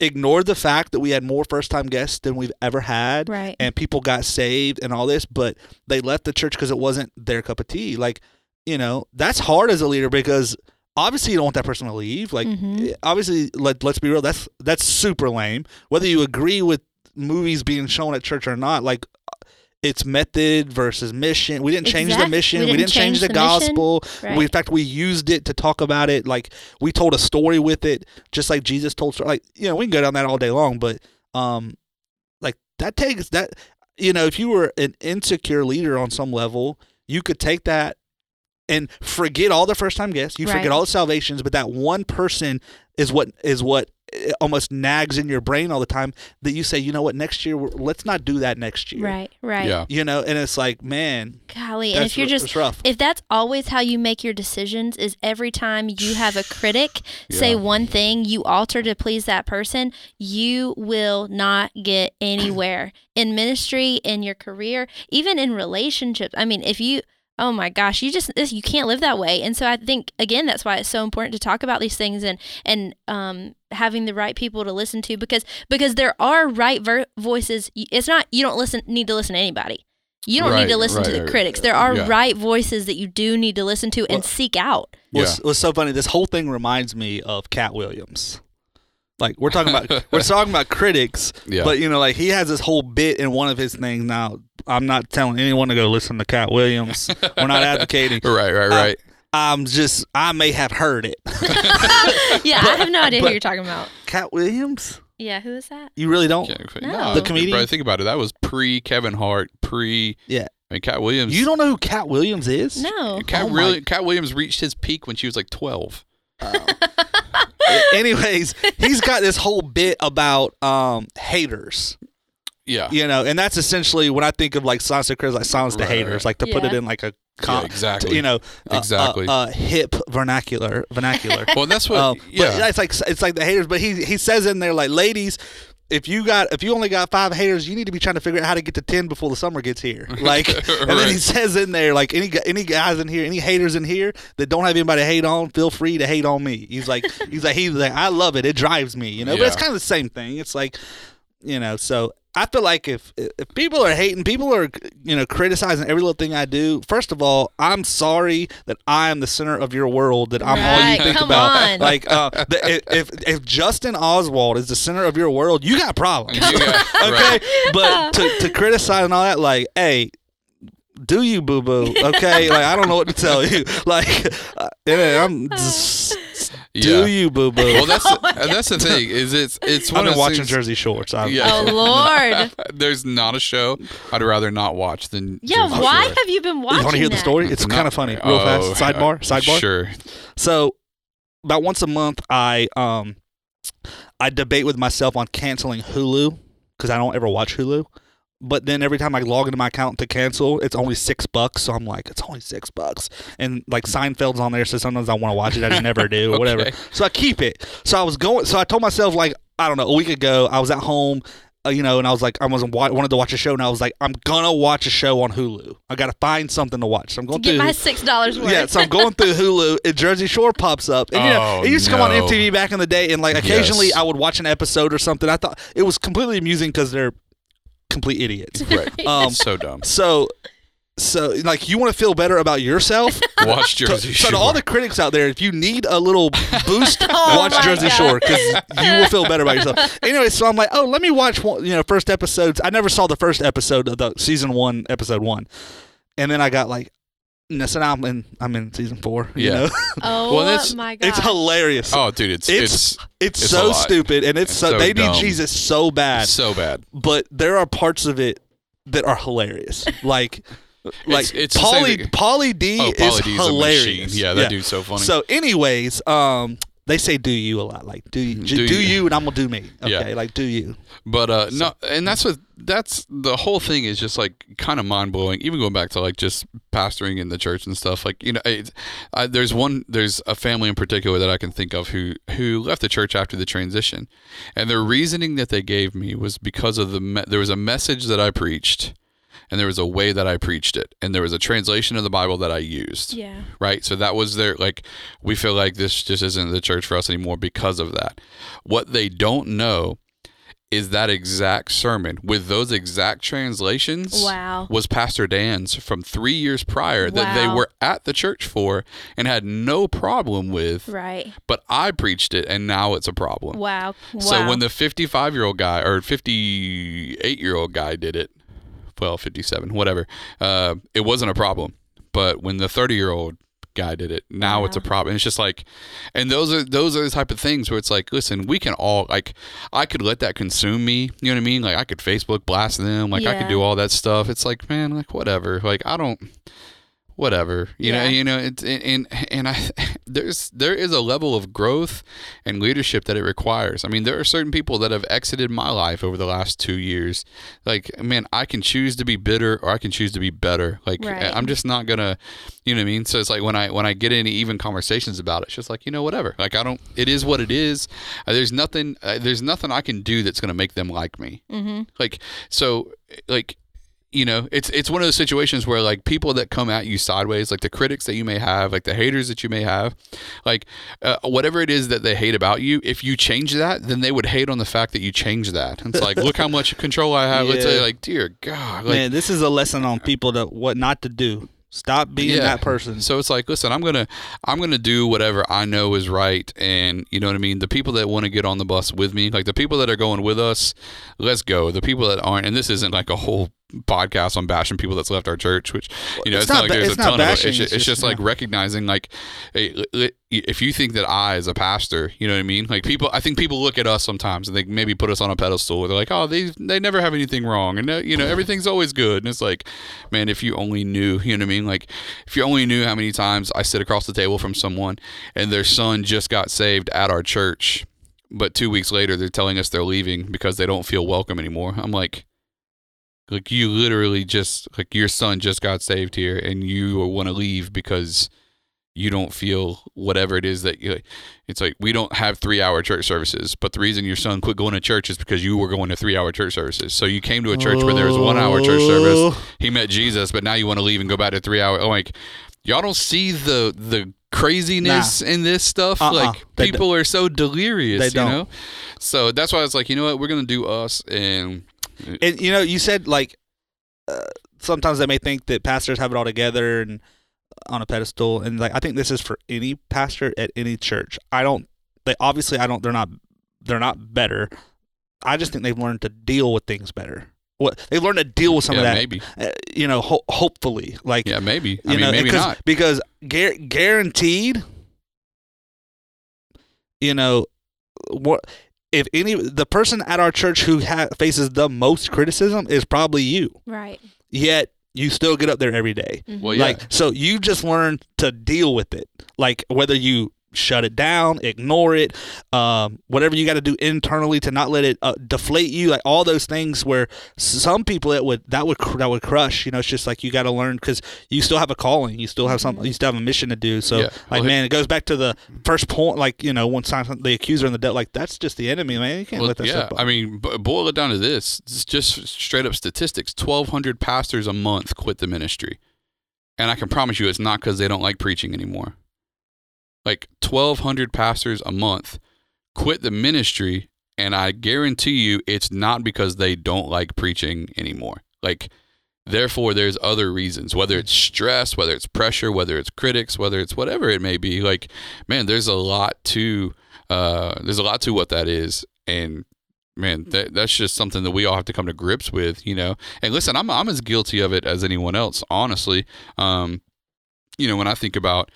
[SPEAKER 2] ignore the fact that we had more first time guests than we've ever had
[SPEAKER 1] right
[SPEAKER 2] and people got saved and all this, but they left the church because it wasn't their cup of tea. Like, you know, that's hard as a leader because obviously you don't want that person to leave. Like,
[SPEAKER 1] Mhm.
[SPEAKER 2] eh, obviously, let let's be real, that's that's super lame. Whether you agree with movies being shown at church or not, like. It's method versus mission. We didn't change the mission.
[SPEAKER 1] we
[SPEAKER 2] We
[SPEAKER 1] didn't
[SPEAKER 2] didn't change
[SPEAKER 1] change
[SPEAKER 2] the
[SPEAKER 1] the
[SPEAKER 2] gospel.
[SPEAKER 1] right
[SPEAKER 2] We, in fact, we used it to talk about it. Like we told a story with it, just like Jesus told. Story. Like you know, we can go down that all day long, but um, like that takes that. You know, if you were an insecure leader on some level, you could take that and forget all the first time guests. You
[SPEAKER 1] Right.
[SPEAKER 2] forget all the salvations, but that one person is what is what eh, almost nags in your brain all the time. That you say, you know what, next year, we're- let's not do that next year.
[SPEAKER 1] right right
[SPEAKER 3] Yeah.
[SPEAKER 2] You know, and it's like, man,
[SPEAKER 1] golly and if you're
[SPEAKER 2] r-
[SPEAKER 1] just
[SPEAKER 2] it's rough.
[SPEAKER 1] if that's always how you make your decisions is every time you have a critic say one thing you alter to please that person you will not get anywhere in ministry in your career even in relationships i mean if you oh my gosh you just this, you can't live that way and so i think again that's why it's so important to talk about these things and and um having the right people to listen to because because there are right ver- voices it's not you don't listen need to listen to anybody you don't need to listen to the
[SPEAKER 3] right.
[SPEAKER 1] critics there are
[SPEAKER 3] Yeah.
[SPEAKER 1] right voices that you do need to listen to and
[SPEAKER 2] Well-
[SPEAKER 1] seek out
[SPEAKER 2] What's, what's so funny? This whole thing reminds me of Katt Williams. Like we're talking about, we're talking about critics,
[SPEAKER 3] Yeah.
[SPEAKER 2] but you know, like he has this whole bit in one of his things. Now, I'm not telling anyone to go listen to Katt Williams. we're not advocating.
[SPEAKER 3] Right, right,
[SPEAKER 2] Uh,
[SPEAKER 3] right.
[SPEAKER 2] I'm just, I may have heard it.
[SPEAKER 1] yeah i have no idea who you're talking about
[SPEAKER 2] Katt Williams?
[SPEAKER 1] yeah who is that
[SPEAKER 2] You really don't?
[SPEAKER 3] Okay,
[SPEAKER 1] No.
[SPEAKER 2] The comedian?
[SPEAKER 3] But think about it. That was pre Kevin Hart, pre.
[SPEAKER 2] Yeah.
[SPEAKER 3] I mean, Katt Williams.
[SPEAKER 2] You don't know who Katt Williams is?
[SPEAKER 1] no
[SPEAKER 3] Katt
[SPEAKER 2] Oh my-
[SPEAKER 3] really. Katt Williams reached his peak when she was like twelve.
[SPEAKER 2] Anyways, he's got this whole bit about um haters.
[SPEAKER 3] Yeah.
[SPEAKER 2] you know, and that's essentially when I think of like silence to critics, like silence to
[SPEAKER 3] Right,
[SPEAKER 2] haters,
[SPEAKER 3] right.
[SPEAKER 2] like to put it in like a
[SPEAKER 3] Yeah,
[SPEAKER 2] con-
[SPEAKER 3] exactly.
[SPEAKER 2] you know, uh,
[SPEAKER 3] Exactly.
[SPEAKER 2] uh, uh, hip vernacular vernacular.
[SPEAKER 3] well, that's what.
[SPEAKER 2] um,
[SPEAKER 3] yeah.
[SPEAKER 2] but it's like it's like the haters, but he he says in there like, ladies. If you got if you only got five haters, you need to be trying to figure out how to get to ten before the summer gets here. Like, and then he says in there like any any guys in here, any haters in here that don't have anybody to hate on, feel free to hate on me. He's like he's like he's like I love it. It drives me, you know. But it's kind of the same thing. It's like you know so i feel like if if people are hating people are you know criticizing every little thing i do first of all i'm sorry that i am the center of your world that i'm all you think
[SPEAKER 1] come
[SPEAKER 2] about.
[SPEAKER 1] on.
[SPEAKER 2] like uh the, if if justin oswald is the center of your world you got problems.
[SPEAKER 3] Yeah,
[SPEAKER 2] okay?
[SPEAKER 3] right.
[SPEAKER 2] but to, to criticize and all that like hey do you boo boo okay? Like i don't know what to tell you. Like uh, yeah, i'm just, do
[SPEAKER 3] Yeah.
[SPEAKER 2] you boo boo
[SPEAKER 3] Well, that's
[SPEAKER 1] Oh my
[SPEAKER 3] and that's the thing is it's it's
[SPEAKER 2] i've
[SPEAKER 3] one
[SPEAKER 2] been
[SPEAKER 3] of
[SPEAKER 2] watching
[SPEAKER 3] things-
[SPEAKER 2] jersey shorts I,
[SPEAKER 3] Yeah.
[SPEAKER 1] oh lord
[SPEAKER 3] There's not a show I'd rather not watch than.
[SPEAKER 1] yeah
[SPEAKER 3] Jersey
[SPEAKER 1] why
[SPEAKER 3] Shore.
[SPEAKER 1] have you been watching
[SPEAKER 2] you want to hear the story it's kind of funny real
[SPEAKER 3] Oh,
[SPEAKER 2] fast sidebar
[SPEAKER 3] uh,
[SPEAKER 2] sidebar
[SPEAKER 3] Sure.
[SPEAKER 2] So about once a month, I um I debate with myself on canceling Hulu because I don't ever watch Hulu. But then every time I log into my account to cancel, it's only six bucks. So I'm like, it's only six bucks. And like Seinfeld's on there, so sometimes I want to watch it, I just never do or whatever. So I keep it. So I was going. So I told myself like I don't know a week ago I was at home. Uh, you know, and I was like, I was wa- wanted to watch a show, and I was like, I'm gonna watch a show on Hulu. I gotta find something to watch. So I'm going to
[SPEAKER 1] get
[SPEAKER 2] through.
[SPEAKER 1] my six dollars worth
[SPEAKER 2] Yeah, so I'm going through Hulu, and Jersey Shore pops up. And you know,
[SPEAKER 3] Oh,
[SPEAKER 2] it used to come on. MTV back in the day, and like occasionally
[SPEAKER 3] Yes.
[SPEAKER 2] I would watch an episode or something. I thought it was completely amusing because they're complete idiots.
[SPEAKER 3] Right.
[SPEAKER 2] Um,
[SPEAKER 3] so dumb.
[SPEAKER 2] so, so like you want to feel better about yourself.
[SPEAKER 3] Watch
[SPEAKER 2] So,
[SPEAKER 3] Jersey
[SPEAKER 2] so
[SPEAKER 3] Shore.
[SPEAKER 2] to all the critics out there, if you need a little boost,
[SPEAKER 1] Oh
[SPEAKER 2] watch Jersey
[SPEAKER 1] God.
[SPEAKER 2] Shore because you will feel better about yourself. Anyway, so I'm like, oh, let me watch one, you know first episodes. I never saw the first episode of the season one, episode one, and then I got like, no, so now I'm in, I'm in season four. You
[SPEAKER 3] Yeah.
[SPEAKER 2] know?
[SPEAKER 1] oh
[SPEAKER 3] Well, that's-
[SPEAKER 1] my god
[SPEAKER 2] it's hilarious.
[SPEAKER 3] oh, dude, it's
[SPEAKER 2] It's-
[SPEAKER 3] it's
[SPEAKER 2] it's,
[SPEAKER 3] it's a
[SPEAKER 2] so
[SPEAKER 3] lot.
[SPEAKER 2] stupid, and it's,
[SPEAKER 3] It's
[SPEAKER 2] so,
[SPEAKER 3] so
[SPEAKER 2] they
[SPEAKER 3] dumb.
[SPEAKER 2] need Jesus so bad,
[SPEAKER 3] so bad.
[SPEAKER 2] but there are parts of it that are hilarious, like. Like
[SPEAKER 3] it's the same
[SPEAKER 2] Pauly,
[SPEAKER 3] thing-
[SPEAKER 2] Pauly D
[SPEAKER 3] Oh,
[SPEAKER 2] is
[SPEAKER 3] D's a
[SPEAKER 2] hilarious.
[SPEAKER 3] machine. Yeah, that dude's so funny.
[SPEAKER 2] So, anyways, um, they say "do you" a lot. Like, do you, do,
[SPEAKER 3] Do
[SPEAKER 2] you.
[SPEAKER 3] you.
[SPEAKER 2] and I'm gonna do me. Okay,
[SPEAKER 3] Yeah.
[SPEAKER 2] like, do you?
[SPEAKER 3] But uh no, and that's what that's the whole thing is just like kind of mind blowing. Even going back to like just pastoring in the church and stuff. Like you know, it, I, there's one there's a family in particular that I can think of who who left the church after the transition, and the reasoning that they gave me was because of the me- there was a message that I preached. And there was a way that I preached it, and there was a translation of the Bible that I used.
[SPEAKER 1] Yeah.
[SPEAKER 3] Right? So that was their like we feel like this just isn't the church for us anymore because of that. What they don't know is that exact sermon with those exact translations
[SPEAKER 1] wow.
[SPEAKER 3] was Pastor Dan's from 3 years prior that they were at the church for and had no problem with,
[SPEAKER 1] right.
[SPEAKER 3] but I preached it and now it's a problem.
[SPEAKER 1] wow. Wow
[SPEAKER 3] So when the 55 year old guy or 58 year old guy did it, well, 57, whatever, uh, it wasn't a problem. But when the 30 year old guy did it, now it's a problem. It's just like, and those are those are the type of things where it's like, listen, we can all like, I could let that consume me. You know what I mean? Like I could Facebook blast them, like I could do all that stuff. It's like, man, like whatever. Like I don't whatever you know you know it's and and i there's there is a level of growth and leadership that it requires. I mean there are certain people that have exited my life over the last two years. Like man i can choose to be bitter or i can choose to be better. Like
[SPEAKER 1] Right.
[SPEAKER 3] i'm just not gonna you know what i mean? So it's like when i when i get into even conversations about it it's just like you know whatever. Like i don't it is what it is. Uh, there's nothing uh, there's nothing i can do that's gonna make them like me.
[SPEAKER 1] Mm-hmm.
[SPEAKER 3] like so like you know, it's it's one of those situations where like people that come at you sideways, like the critics that you may have, like the haters that you may have, like uh, whatever it is that they hate about you, if you change that, then they would hate on the fact that you changed that. It's like, look how much control I have. Let's
[SPEAKER 2] Yeah.
[SPEAKER 3] say, like, dear God, like,
[SPEAKER 2] Man, this is a lesson on people to what not to do. Stop being
[SPEAKER 3] Yeah.
[SPEAKER 2] that person.
[SPEAKER 3] So it's like, listen, I'm gonna, I'm gonna do whatever I know is right, and you know what I mean. The people that want to get on the bus with me, like the people that are going with us, let's go. The people that aren't, and this isn't like a whole podcast on bashing people that's left our church, which you know,
[SPEAKER 2] It's
[SPEAKER 3] it's, not,
[SPEAKER 2] not
[SPEAKER 3] like there's
[SPEAKER 2] it's
[SPEAKER 3] a ton of it.
[SPEAKER 2] bashing,
[SPEAKER 3] It's, ju-
[SPEAKER 2] it's just,
[SPEAKER 3] just like
[SPEAKER 2] yeah.
[SPEAKER 3] recognizing, like, hey, li- li- if you think that I, as a pastor, you know what I mean, like people, I think people look at us sometimes and they maybe put us on a pedestal. Where they're like, oh, they they never have anything wrong, and uh, you know everything's always good. And it's like, man, if you only knew, you know what I mean, like if you only knew how many times I sit across the table from someone and their son just got saved at our church, but two weeks later they're telling us they're leaving because they don't feel welcome anymore. I'm like. Like you literally just like your son just got saved here and you want to leave because you don't feel whatever it is that you it's like we don't have three hour church services but the reason your son quit going to church is because you were going to three hour church services. So you came to a church where there was one hour church service. Oh. He met jesus but now you want to leave and go back to three hour I'm like y'all don't see the the craziness in this stuff?
[SPEAKER 2] Uh-uh.
[SPEAKER 3] like
[SPEAKER 2] They
[SPEAKER 3] people are so delirious
[SPEAKER 2] They
[SPEAKER 3] you
[SPEAKER 2] don't.
[SPEAKER 3] know? So that's why i was like you know what? We're gonna do us and
[SPEAKER 2] And you know, you said like uh, sometimes they may think that pastors have it all together and on a pedestal, and like I think this is for any pastor at any church. I don't. They obviously I don't. They're not. They're not better. I just think they've learned to deal with things better. What they've learned to deal with some
[SPEAKER 3] yeah
[SPEAKER 2] of that.
[SPEAKER 3] maybe
[SPEAKER 2] Uh, you know, ho- hopefully, like
[SPEAKER 3] yeah maybe i
[SPEAKER 2] you
[SPEAKER 3] mean
[SPEAKER 2] know,
[SPEAKER 3] maybe not
[SPEAKER 2] because guaranteed, you know, what if any the person at our church who ha- faces the most criticism is probably you.
[SPEAKER 1] Right.
[SPEAKER 2] Yet you still get up there every day.
[SPEAKER 1] Mhm.
[SPEAKER 3] well yeah
[SPEAKER 2] Like so, you just learn to deal with it. Like whether you shut it down, ignore it, um, whatever you got to do internally to not let it uh, deflate you. Like all those things where some people it would that would that would crush. You know, it's just like you got to learn because you still have a calling, you still have something, you still have a mission to do. So
[SPEAKER 3] Yeah.
[SPEAKER 2] like
[SPEAKER 3] Well,
[SPEAKER 2] man, it goes back to the first point. Like you know, one time the accuser and the devil, like that's just the enemy, man. You can't
[SPEAKER 3] Well,
[SPEAKER 2] let that
[SPEAKER 3] yeah. I mean, b- boil it down to this: it's just straight up statistics. Twelve hundred pastors a month quit the ministry, and I can promise you, it's not because they don't like preaching anymore. Like twelve hundred pastors a month quit the ministry, and I guarantee you, it's not because they don't like preaching anymore. Like, therefore, there's other reasons, whether it's stress, whether it's pressure, whether it's critics, whether it's whatever it may be. Like, man, there's a lot to uh, there's a lot to what that is, and man, that that's just something that we all have to come to grips with, you know. And listen, I'm I'm as guilty of it as anyone else, honestly. Um, you know, when I think about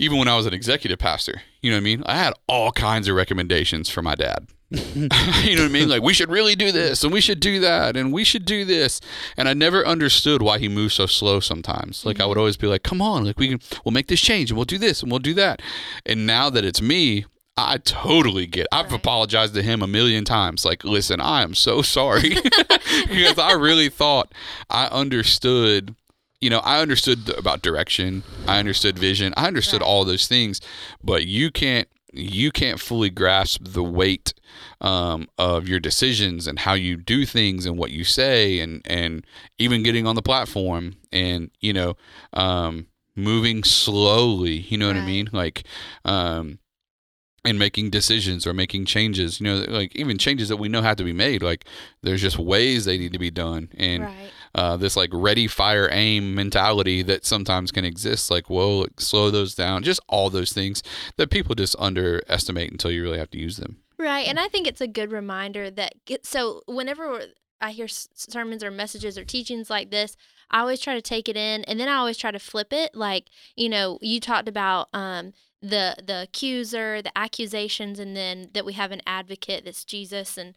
[SPEAKER 3] even when I was an executive pastor, you know what I mean? I had all kinds of recommendations for my dad. you know what I mean? Like we should really do this and we should do that and we should do this. And I never understood why he moved so slow sometimes. Like I would mm-hmm. always be like, "Come on, like we can we'll make this change and we'll do this and we'll do that." And now that it's me, I totally get. It. I've
[SPEAKER 1] Right.
[SPEAKER 3] apologized to him a million times. Like, listen, I am so sorry because I really thought I understood. You know, I understood about direction. I understood vision. I understood
[SPEAKER 1] Right.
[SPEAKER 3] all those things, but you can't. You can't fully grasp the weight um, of your decisions and how you do things and what you say and and even getting on the platform and you know um, moving slowly. You know what I mean? Like um, and making decisions or making changes you know like even changes that we know have to be made like there's just ways they need to be done and
[SPEAKER 1] right.
[SPEAKER 3] Uh, this like ready fire aim mentality that sometimes can exist like whoa like, slow those down just all those things that people just underestimate until you really have to use them
[SPEAKER 1] Right. And I think it's a good reminder that so whenever I hear sermons or messages or teachings like this, I always try to take it in and then I always try to flip it. Like, you know, you talked about um the the accuser, the accusations and then that we have an advocate that's Jesus and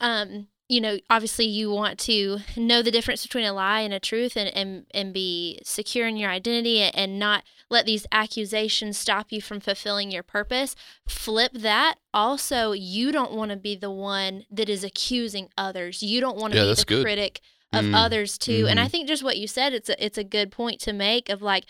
[SPEAKER 1] um you know, obviously you want to know the difference between a lie and a truth and, and, and be secure in your identity and not let these accusations stop you from fulfilling your purpose. Flip that. Also, you don't want to be the one that is accusing others. You don't want to
[SPEAKER 3] Yeah,
[SPEAKER 1] be the
[SPEAKER 3] good.
[SPEAKER 1] critic of
[SPEAKER 3] Mm.
[SPEAKER 1] others too. And I
[SPEAKER 3] Mhm.
[SPEAKER 1] think just what you said, it's a it's a good point to make of like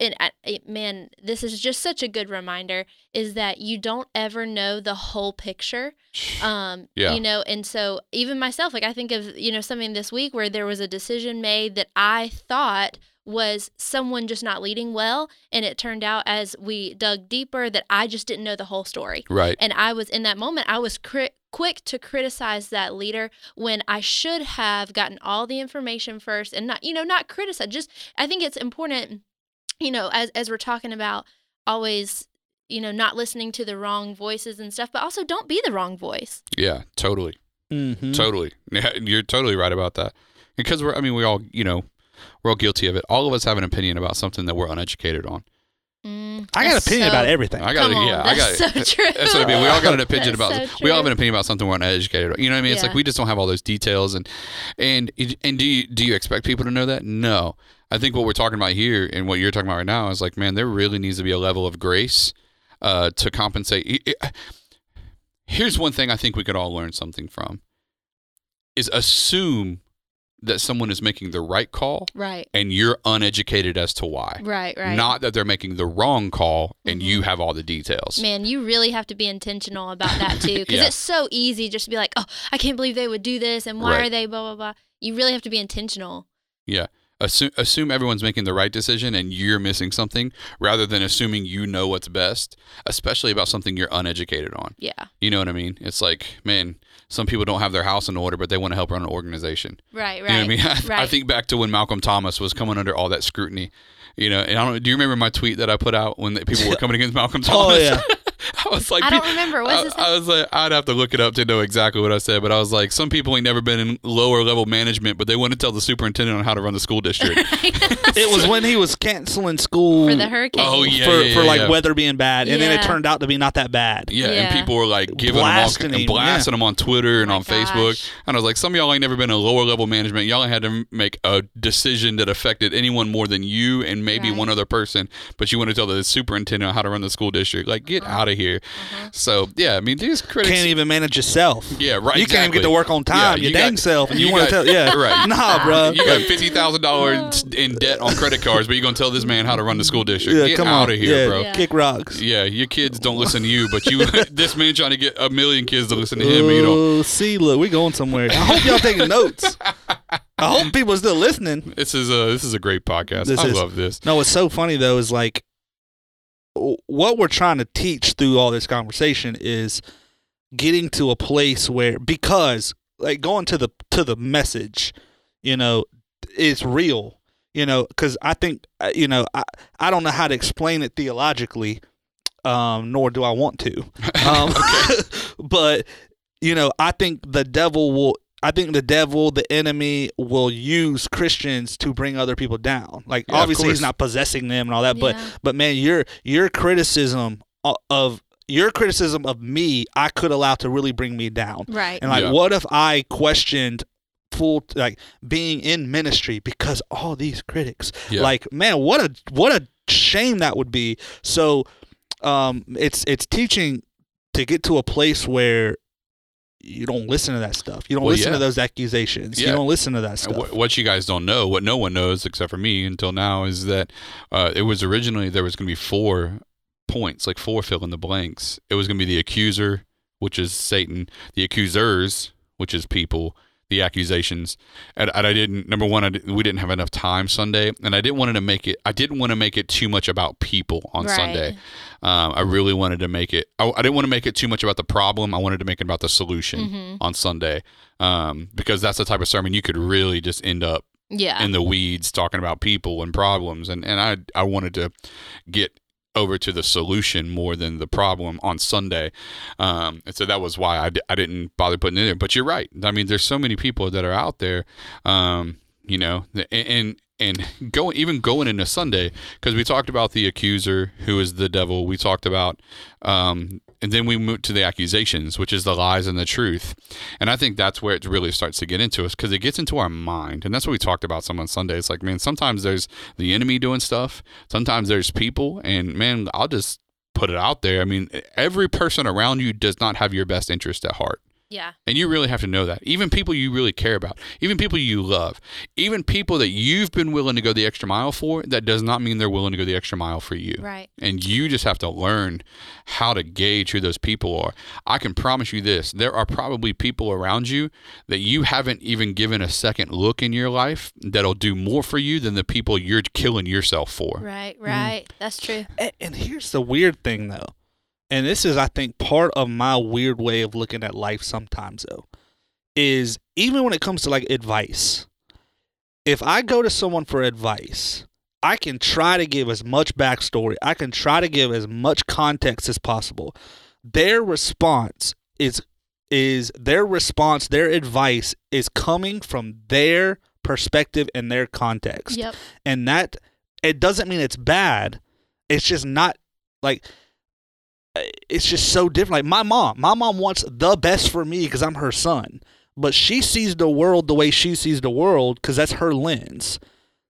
[SPEAKER 1] and it- man, this is just such a good reminder is that you don't ever know the whole picture. Um,
[SPEAKER 3] Yeah.
[SPEAKER 1] you know, and so even myself, like I think of, you know, something this week where there was a decision made that I thought was someone just not leading well. And it turned out as we dug deeper that I just didn't know the whole story.
[SPEAKER 3] Right.
[SPEAKER 1] And I was in that moment, I was cri- quick to criticize that leader when I should have gotten all the information first and not, you know, not criticize. Just, I think it's important, you know, as, as we're talking about always, you know, not listening to the wrong voices and stuff, but also don't be the wrong voice.
[SPEAKER 3] Yeah. Totally.
[SPEAKER 2] Mhm.
[SPEAKER 3] Totally. Yeah, you're totally right about that. Because we're, I mean, we all, you know, we're all guilty of it. All of us have an opinion about something that we're uneducated on.
[SPEAKER 1] Mm,
[SPEAKER 2] I got an opinion
[SPEAKER 1] so-
[SPEAKER 2] about everything.
[SPEAKER 3] I got,
[SPEAKER 1] Come on,
[SPEAKER 3] yeah, I got.
[SPEAKER 1] that's so true.
[SPEAKER 3] That's what I mean. We all got an opinion
[SPEAKER 1] That's
[SPEAKER 3] about.
[SPEAKER 1] so
[SPEAKER 3] we all have an opinion about something we're uneducated. on. You know what I mean? It's like we just don't have all those details, and and and do you do you expect people to know that? No. I think what we're talking about here and what you're talking about right now is like, man, there really needs to be a level of grace uh, to compensate. Here's one thing I think we could all learn something from: is assume that someone is making the right call,
[SPEAKER 1] Right,
[SPEAKER 3] and you're uneducated as to why.
[SPEAKER 1] right, right.
[SPEAKER 3] Not that they're making the wrong call and
[SPEAKER 1] Mhm.
[SPEAKER 3] you have all the details.
[SPEAKER 1] Man, you really have to be intentional about that too, because
[SPEAKER 3] Yeah.
[SPEAKER 1] it's so easy just to be like, "Oh, I can't believe they would do this, and why
[SPEAKER 3] Right.
[SPEAKER 1] are they blah blah blah." You really have to be intentional.
[SPEAKER 3] Assume assume everyone's making the right decision and you're missing something rather than assuming you know what's best especially about something you're uneducated on.
[SPEAKER 1] Yeah,
[SPEAKER 3] you know what i mean? It's like man some people don't have their house in order but they want to help run an organization.
[SPEAKER 1] Right, right.
[SPEAKER 3] you know what i mean? I, I think back to when malcolm thomas was coming under all that scrutiny you know and i don't do you remember my tweet that i put out when the people were coming against malcolm oh, thomas?
[SPEAKER 2] Oh yeah.
[SPEAKER 3] i was like
[SPEAKER 1] I don't
[SPEAKER 3] pe-
[SPEAKER 1] remember.
[SPEAKER 3] I,
[SPEAKER 1] What's this?
[SPEAKER 3] I was like, I'd have to look it up to know exactly what I said, but I was like, some people ain't never been in lower level management, but they want to tell the superintendent on how to run the school district.
[SPEAKER 2] It was when he was canceling school
[SPEAKER 1] for the hurricane.
[SPEAKER 3] Oh, yeah.
[SPEAKER 2] for, for like
[SPEAKER 3] yeah.
[SPEAKER 2] weather being bad, and then it turned out to be not that bad.
[SPEAKER 3] Yeah, and people were like giving
[SPEAKER 2] Blasting
[SPEAKER 3] them all,
[SPEAKER 2] him,
[SPEAKER 3] and blasting them on Twitter and
[SPEAKER 1] Oh my
[SPEAKER 3] on Facebook. And I was like, some of y'all ain't never been in lower level management. Y'all had to make a decision that affected anyone more than you and maybe
[SPEAKER 1] Right.
[SPEAKER 3] one other person. But you want to tell the superintendent how to run the school district. Like, get
[SPEAKER 1] Uh-huh.
[SPEAKER 3] out of here. Mm-hmm. So yeah, I mean, these critics.
[SPEAKER 2] Can't even manage yourself.
[SPEAKER 3] yeah, right.
[SPEAKER 2] You can't even get to work on time.
[SPEAKER 3] Yeah,
[SPEAKER 2] your
[SPEAKER 3] you
[SPEAKER 2] dang
[SPEAKER 3] got-
[SPEAKER 2] self, and you,
[SPEAKER 3] you
[SPEAKER 2] want to tell, yeah,
[SPEAKER 3] right.
[SPEAKER 2] Nah, bro.
[SPEAKER 3] You got fifty thousand dollars in debt on credit cards, but you're gonna tell this man how to run the school district.
[SPEAKER 2] yeah,
[SPEAKER 3] Get
[SPEAKER 2] come
[SPEAKER 3] out
[SPEAKER 2] on,
[SPEAKER 3] of here,
[SPEAKER 2] yeah,
[SPEAKER 3] bro.
[SPEAKER 1] Yeah.
[SPEAKER 2] Kick rocks.
[SPEAKER 3] Yeah, your kids don't listen to you, but you, this man trying to get a million kids to listen to him. You don't.
[SPEAKER 2] Oh, see, look, we going somewhere. I hope y'all taking notes. I hope people are still listening.
[SPEAKER 3] This is a this is a great podcast.
[SPEAKER 2] This
[SPEAKER 3] I
[SPEAKER 2] is.
[SPEAKER 3] love this.
[SPEAKER 2] No, what's so funny though is like w- what we're trying to teach through all this conversation is getting to a place where because like going to the to the message, you know, is real. You know, because I think uh, you know I I don't know how to explain it theologically, um, nor do I want to. Um, but you know, I think the devil will. I think the devil, the enemy, will use Christians to bring other people down. Like
[SPEAKER 3] Yeah,
[SPEAKER 2] obviously, he's not possessing them and all that, but
[SPEAKER 1] Yeah.
[SPEAKER 2] but man, your your criticism of your criticism of me, I could allow to really bring me down.
[SPEAKER 1] right.
[SPEAKER 2] And like,
[SPEAKER 3] Yeah.
[SPEAKER 2] what if I questioned full like being in ministry because all these critics?
[SPEAKER 3] Yeah.
[SPEAKER 2] Like, man, what a what a shame that would be. So, um, it's it's teaching to get to a place where you don't listen to that stuff. You don't
[SPEAKER 3] Well,
[SPEAKER 2] listen
[SPEAKER 3] yeah.
[SPEAKER 2] to those accusations.
[SPEAKER 3] Yeah.
[SPEAKER 2] You don't listen to that stuff.
[SPEAKER 3] What, what you guys don't know, what no one knows except for me until now, is that uh, it was originally there was going to be four points, like four fill in the blanks. It was going to be the accuser, which is Satan, the accusers, which is people, the accusations, and, and I didn't. Number one, I didn't, we didn't have enough time Sunday, and I didn't want to make it. I didn't want to make it too much about people on
[SPEAKER 1] Right.
[SPEAKER 3] Sunday. Um, I really wanted to make it. I, I didn't want to make it too much about the problem. I wanted to make it about the solution
[SPEAKER 1] hmm
[SPEAKER 3] on Sunday, um, because that's the type of sermon you could really just end up
[SPEAKER 1] Yeah.
[SPEAKER 3] in the weeds talking about people and problems, and and I I wanted to get over to the solution more than the problem on Sunday, um, and so that was why I, I didn't bother putting it in there. But you're right. I mean, there's so many people that are out there, um, you know, and. and and going even going into Sunday because we talked about the accuser who is the devil. We talked about, um, and then we move to the accusations, which is the lies and the truth. And I think that's where it really starts to get into us because it gets into our mind. And that's what we talked about some on Sunday. It's like, man, sometimes there's the enemy doing stuff, sometimes there's people, and man, I'll just put it out there. I mean, every person around you does not have your best interest at heart.
[SPEAKER 1] Yeah.
[SPEAKER 3] And you really have to know that. Even people you really care about, even people you love, even people that you've been willing to go the extra mile for, that does not mean they're willing to go the extra mile for you.
[SPEAKER 1] Right.
[SPEAKER 3] And you just have to learn how to gauge who those people are. I can promise you this there are probably people around you that you haven't even given a second look in your life that'll do more for you than the people you're killing yourself for.
[SPEAKER 1] Right. Mm. Right. That's true.
[SPEAKER 2] And, and here's the weird thing, though, and this is, I think, part of my weird way of looking at life sometimes, though, is even when it comes to like advice, if I go to someone for advice, I can try to give as much backstory, I can try to give as much context as possible. Their response is is their response, their advice is coming from their perspective and their context
[SPEAKER 1] Yep.
[SPEAKER 2] and that it doesn't mean it's bad it's just not like it's just so different. Like my mom my mom wants the best for me because i'm her son but she sees the world the way she sees the world because that's her lens.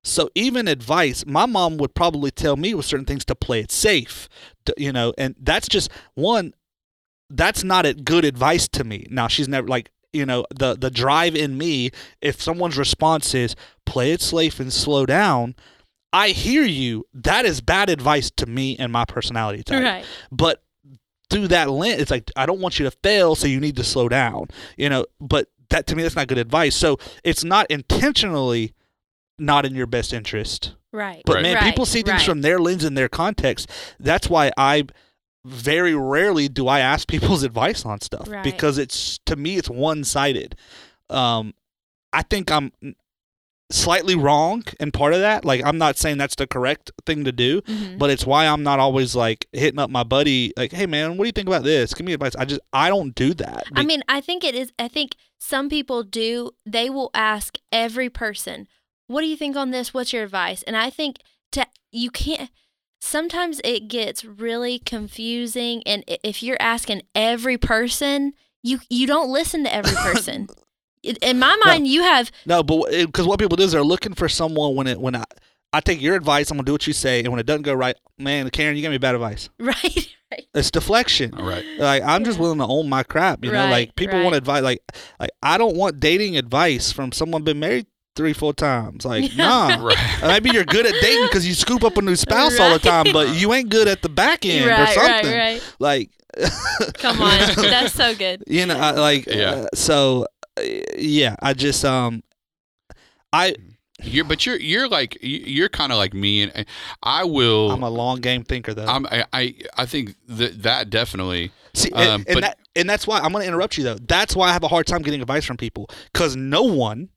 [SPEAKER 2] So even advice my mom would probably tell me with certain things to play it safe to- you know and that's just one that's not a good advice to me. Now she's never like you know the the drive in me if someone's response is play it safe and slow down i hear you. That is bad advice to me and my personality type.
[SPEAKER 1] Right.
[SPEAKER 2] but through that lens it's like i don't want you to fail so you need to slow down you know but that to me that's not good advice so it's not intentionally not in your best interest
[SPEAKER 1] Right.
[SPEAKER 2] but
[SPEAKER 3] Right.
[SPEAKER 2] man
[SPEAKER 1] Right,
[SPEAKER 2] people see things
[SPEAKER 1] right.
[SPEAKER 2] from their lens and their context that's why i very rarely do i ask people's advice on stuff
[SPEAKER 1] Right.
[SPEAKER 2] because it's to me it's one-sided um i think i'm slightly wrong and part of that like i'm not saying that's the correct thing to do
[SPEAKER 1] Mhm.
[SPEAKER 2] but it's why I'm not always like hitting up my buddy like, "Hey man, what do you think about this? Give me advice." I just I don't do that.
[SPEAKER 1] I mean, I think it is. I think some people do. They will ask every person, "What do you think on this? What's your advice?" And I think to you can't. Sometimes it gets really confusing, and if you're asking every person, you you don't listen to every person. In- In my mind, you have
[SPEAKER 2] no, but because what people do is they're looking for someone when it when I I take your advice, I'm gonna do what you say, and when it doesn't go right, man, Karen, you gave me bad advice.
[SPEAKER 1] right, right,
[SPEAKER 2] It's deflection.
[SPEAKER 3] All right.
[SPEAKER 2] Like I'm just willing to own my crap, you know. Like people want advice, like like I don't want dating advice from someone been married three, four times. Like nah.
[SPEAKER 3] Right.
[SPEAKER 2] Maybe you're good at dating because you scoop up a new spouse all the time, but you ain't good at the back end or
[SPEAKER 1] right, right,
[SPEAKER 2] something.
[SPEAKER 1] right.
[SPEAKER 2] Like,
[SPEAKER 1] Come on, that's so good.
[SPEAKER 2] you know, I, like,
[SPEAKER 3] Yeah.
[SPEAKER 2] uh, so, yeah, I just, um, I,
[SPEAKER 3] You're, but you're you're like you- you're kind of like me, and I will.
[SPEAKER 2] I'm a long game thinker though.
[SPEAKER 3] I'm, I, I I think that that definitely.
[SPEAKER 2] See,
[SPEAKER 3] um,
[SPEAKER 2] and,
[SPEAKER 3] but-
[SPEAKER 2] that, and that's why I'm going to interrupt you though. That's why I have a hard time getting advice from people because no one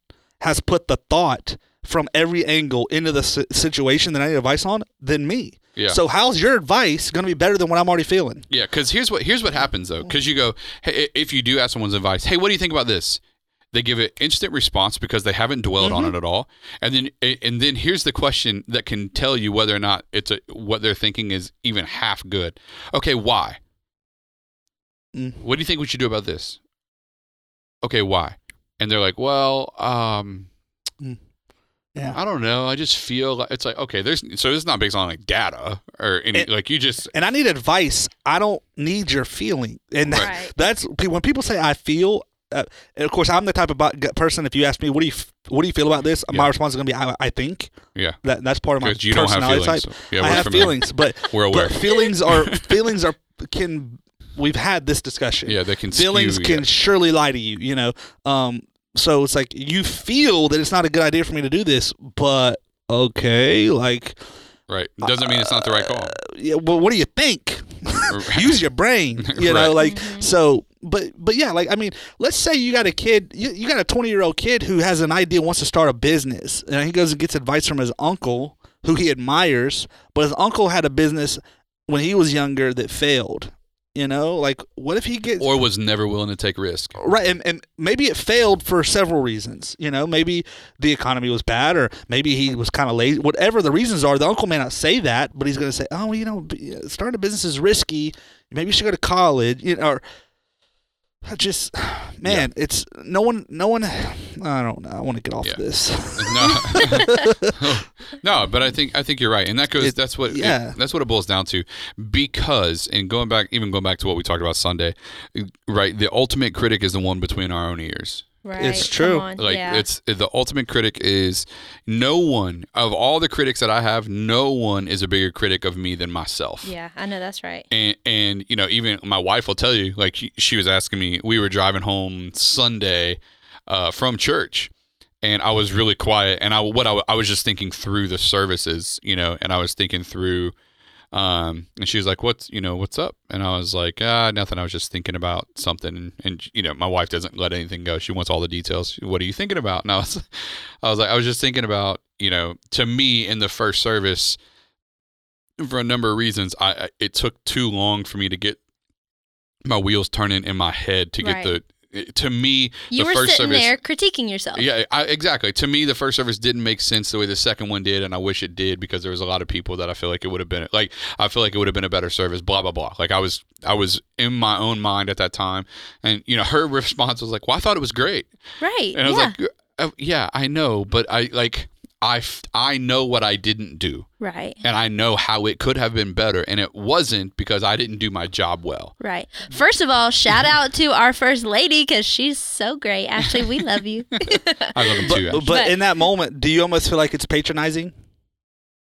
[SPEAKER 2] has put the thought from every angle into the situation that I need advice on than me.
[SPEAKER 3] Yeah.
[SPEAKER 2] So how's your advice going to be better than what I'm already feeling?
[SPEAKER 3] Yeah, because here's what here's what happens though. Because you go, hey, if you do ask someone's advice, hey, what do you think about this? They give an instant response because they haven't dwelled on it at all, and then and then here's the question that can tell you whether or not it's a, what they're thinking is even half good. Okay, why?
[SPEAKER 2] Mm.
[SPEAKER 3] What do you think we should do about this? Okay, why? And they're like, well, um,
[SPEAKER 2] Yeah.
[SPEAKER 3] I don't know. I just feel like it's like okay. There's so this is not based on like data or any
[SPEAKER 2] It-
[SPEAKER 3] like you just
[SPEAKER 2] And I need advice. I don't need your feeling. And
[SPEAKER 1] Right.
[SPEAKER 2] that's when people say I feel. Uh, and of course, I'm the type of person. If you ask me, what do you what do you feel about this? My response is going to be, I, I think.
[SPEAKER 3] yeah.
[SPEAKER 2] That that's part of my
[SPEAKER 3] you don't have
[SPEAKER 2] personality
[SPEAKER 3] feelings.
[SPEAKER 2] type.
[SPEAKER 3] Yeah,
[SPEAKER 2] I have
[SPEAKER 3] familiar.
[SPEAKER 2] feelings, but
[SPEAKER 3] We're aware.
[SPEAKER 2] but feelings are feelings are can. We've had this discussion.
[SPEAKER 3] Yeah, they can
[SPEAKER 2] feelings
[SPEAKER 3] skew,
[SPEAKER 2] can
[SPEAKER 3] yeah.
[SPEAKER 2] surely lie to you. You know. Um. So it's like you feel that it's not a good idea for me to do this, but okay, like
[SPEAKER 3] Right. Doesn't mean it's not the right call.
[SPEAKER 2] yeah. Well, what do you think? Use your brain. You know,
[SPEAKER 3] Right.
[SPEAKER 2] like
[SPEAKER 1] Mhm.
[SPEAKER 2] so. But but yeah, like I mean, let's say you got a kid, you, you got a twenty year old kid who has an idea, wants to start a business, and he goes and gets advice from his uncle, who he admires, but his uncle had a business when he was younger that failed. You know, like what if he gets
[SPEAKER 3] or was never willing to take risk.
[SPEAKER 2] right and, and maybe it failed for several reasons you know? Maybe the economy was bad or maybe he was kind of lazy whatever the reasons are the uncle may not say that but he's going to say oh you know starting a business is risky. Maybe you should go to college you know or I just man, it's no one no one I don't know. I want to get off
[SPEAKER 3] Yeah.
[SPEAKER 2] this.
[SPEAKER 3] no, no, but I think I think you're right, and that goes.
[SPEAKER 2] It-
[SPEAKER 3] that's what. it-
[SPEAKER 2] yeah.
[SPEAKER 3] that's what it boils down to. Because, and going back, even going back to what we talked about Sunday, right? The ultimate critic is the one between our own ears.
[SPEAKER 1] Right.
[SPEAKER 2] It's true.
[SPEAKER 1] on,
[SPEAKER 3] Like
[SPEAKER 1] yeah.
[SPEAKER 3] it's the ultimate critic is no one of all the critics that I have. No one is a bigger critic of me than myself.
[SPEAKER 1] yeah, I know that's right.
[SPEAKER 3] And, and you know even my wife will tell you like she, she was asking me we were driving home sunday uh, from church and i was really quiet and i what I, I was just thinking through the services you know and i was thinking through um and she was like what's you know what's up? And i was like ah nothing. I was just thinking about something. And, you know my wife doesn't let anything go. She wants all the details. What are you thinking about? And i was i was like i was just thinking about you know to me in the first service for a number of reasons I, I it took too long for me to get my wheels turning in my head to get
[SPEAKER 1] Right.
[SPEAKER 3] the to me
[SPEAKER 1] You
[SPEAKER 3] the
[SPEAKER 1] were
[SPEAKER 3] first
[SPEAKER 1] sitting
[SPEAKER 3] service
[SPEAKER 1] there critiquing yourself.
[SPEAKER 3] yeah I, exactly to me the first service didn't make sense the way the second one did and i wish it did because there was a lot of people that i feel like it would have been like i feel like it would have been a better service blah blah blah like i was i was in my own mind at that time and you know her response was like well i thought it was great
[SPEAKER 1] Right.
[SPEAKER 3] and i was
[SPEAKER 1] yeah.
[SPEAKER 3] like uh, yeah i know but i like I, f- I know what i didn't do
[SPEAKER 1] right.
[SPEAKER 3] and I know how it could have been better, and it wasn't because I didn't do my job well.
[SPEAKER 1] Right. First of all, shout out to our first lady because she's so great. Ashley, we love you.
[SPEAKER 3] I love him
[SPEAKER 2] but,
[SPEAKER 3] too.
[SPEAKER 2] but,
[SPEAKER 3] actually.
[SPEAKER 1] But-
[SPEAKER 2] in that moment, do you almost feel like it's patronizing?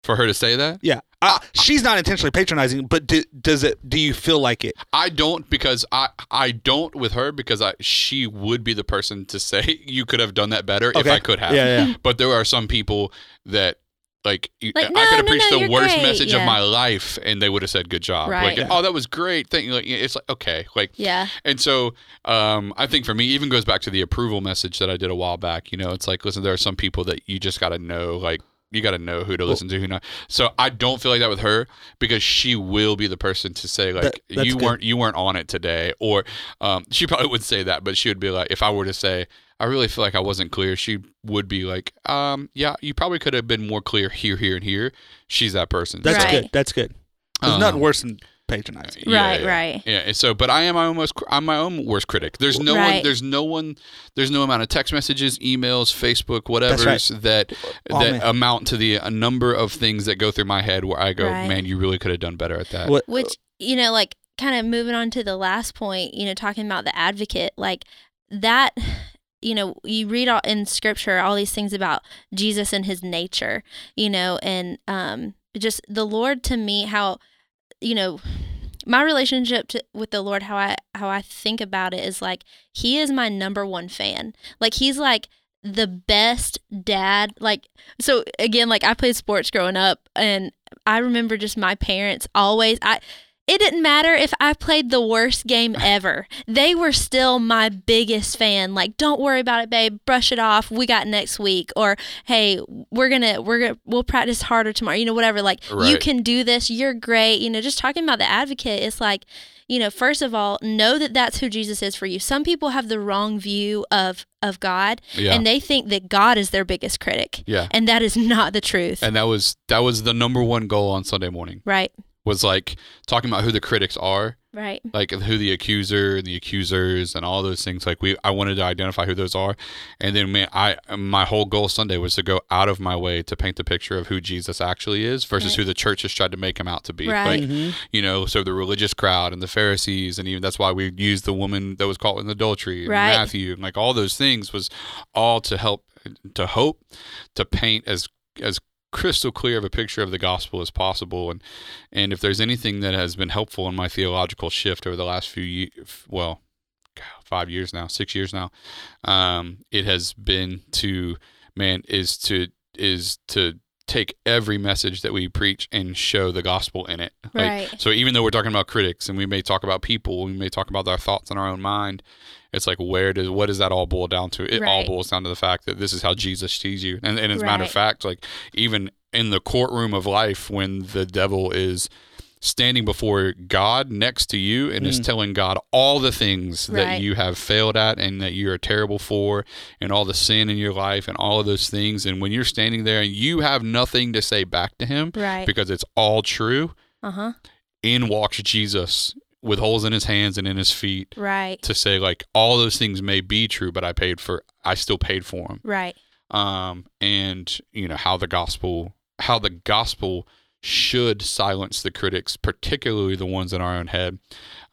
[SPEAKER 3] For her to say that,
[SPEAKER 2] Yeah. Uh, she's not intentionally patronizing, but do, does it? Do you feel like it?
[SPEAKER 3] I don't because I I don't with her because I she would be the person to say you could have done that better if I could have.
[SPEAKER 2] Yeah, yeah.
[SPEAKER 3] But there are some people that like, you-
[SPEAKER 1] Like,
[SPEAKER 3] I could have
[SPEAKER 1] no,
[SPEAKER 3] preached
[SPEAKER 1] no,
[SPEAKER 3] the worst
[SPEAKER 1] great.
[SPEAKER 3] message
[SPEAKER 1] Yeah.
[SPEAKER 3] of my life, and they would have said good job.
[SPEAKER 1] Right.
[SPEAKER 3] Like, oh, that was great. Thank you. Like, it's like okay, like
[SPEAKER 1] yeah.
[SPEAKER 3] And so um, I think for me, even goes back to the approval message that I did a while back. You know, it's like, listen, there are some people that you just got to know, like, you got to know who to listen to, who not. So I don't feel like that with her because she will be the person to say like
[SPEAKER 2] That-
[SPEAKER 3] you
[SPEAKER 2] good.
[SPEAKER 3] weren't you weren't on it today, or um, she probably would say that, but she would be like, if I were to say I really feel like I wasn't clear, she would be like, um, yeah, you probably could have been more clear here, here, and here. She's that person.
[SPEAKER 2] That's
[SPEAKER 1] Right.
[SPEAKER 2] good. That's good. There's
[SPEAKER 3] Um,
[SPEAKER 2] nothing worse than patronizing.
[SPEAKER 3] yeah,
[SPEAKER 1] Right,
[SPEAKER 3] yeah.
[SPEAKER 1] right.
[SPEAKER 3] Yeah, so but I am my own most I'm my own worst critic. There's no one there's no one there's no amount of text messages, emails, Facebook, whatever
[SPEAKER 2] That's
[SPEAKER 3] that
[SPEAKER 2] Oh,
[SPEAKER 3] that
[SPEAKER 2] man.
[SPEAKER 3] amount to the a number of things that go through my head where I go,
[SPEAKER 1] Right.
[SPEAKER 3] man, you really could have done better at that.
[SPEAKER 2] What?
[SPEAKER 1] Which, you know, like kind of moving on to the last point, you know, talking about the advocate, like that, you know, you read all in scripture all these things about Jesus and his nature, you know, and um just the Lord to me how you know my relationship to, with the Lord how I how I think about it is like he is my number one fan. Like he's like the best dad like so again like I played sports growing up and I remember just my parents always I it didn't matter if I played the worst game ever. They were still my biggest fan. Like, don't worry about it, babe. Brush it off. We got next week. Or, hey, we're gonna we're gonna we'll practice harder tomorrow. You know, whatever. Like, you can do this. You're great. You know, just talking about the advocate. It's like, you know, first of all, know that that's who Jesus is for you. Some people have the wrong view of of God,
[SPEAKER 3] yeah.
[SPEAKER 1] and they think that God is their biggest critic,
[SPEAKER 3] yeah.
[SPEAKER 1] and that is not the truth.
[SPEAKER 3] And that was that was the number one goal on Sunday morning
[SPEAKER 1] right.
[SPEAKER 3] Was like talking about who the critics are,
[SPEAKER 1] Right.
[SPEAKER 3] like who the accuser, the accusers, and all those things. Like we, I wanted to identify who those are, and then man, I my whole goal Sunday was to go out of my way to paint the picture of who Jesus actually is versus
[SPEAKER 1] Right.
[SPEAKER 3] who the church has tried to make him out to be.
[SPEAKER 1] Right.
[SPEAKER 3] Like,
[SPEAKER 2] Mhm.
[SPEAKER 3] you know, so the religious crowd and the Pharisees, and even that's why we used the woman that was caught in adultery, and
[SPEAKER 1] Right.
[SPEAKER 3] Matthew, and like all those things was all to help, to hope, to paint as as crystal clear of a picture of the gospel as possible. And and if there's anything that has been helpful in my theological shift over the last few years, well, five years now, six years now, um, it has been to man is to is to take every message that we preach and show the gospel in it. Like,
[SPEAKER 1] Right.
[SPEAKER 3] so even though we're talking about critics and we may talk about people, we may talk about our thoughts in our own mind. It's like where does what does that all boil down to? It all boils down to the fact that this is how Jesus sees you. And, and as a matter of fact, like even in the courtroom of life, when the devil is standing before God next to you and is
[SPEAKER 2] Mm.
[SPEAKER 3] telling God all the things that you have failed at and that you are terrible for and all the sin in your life and all of those things. And when you're standing there and you have nothing to say back to him
[SPEAKER 1] Right.
[SPEAKER 3] because it's all true,
[SPEAKER 1] Uh huh.
[SPEAKER 3] in walks Jesus with holes in his hands and in his feet
[SPEAKER 1] Right.
[SPEAKER 3] to say like all those things may be true, but I paid for I still paid for them.
[SPEAKER 1] Right.
[SPEAKER 3] Um, and you know how the gospel how the gospel should silence the critics, particularly the ones in our own head,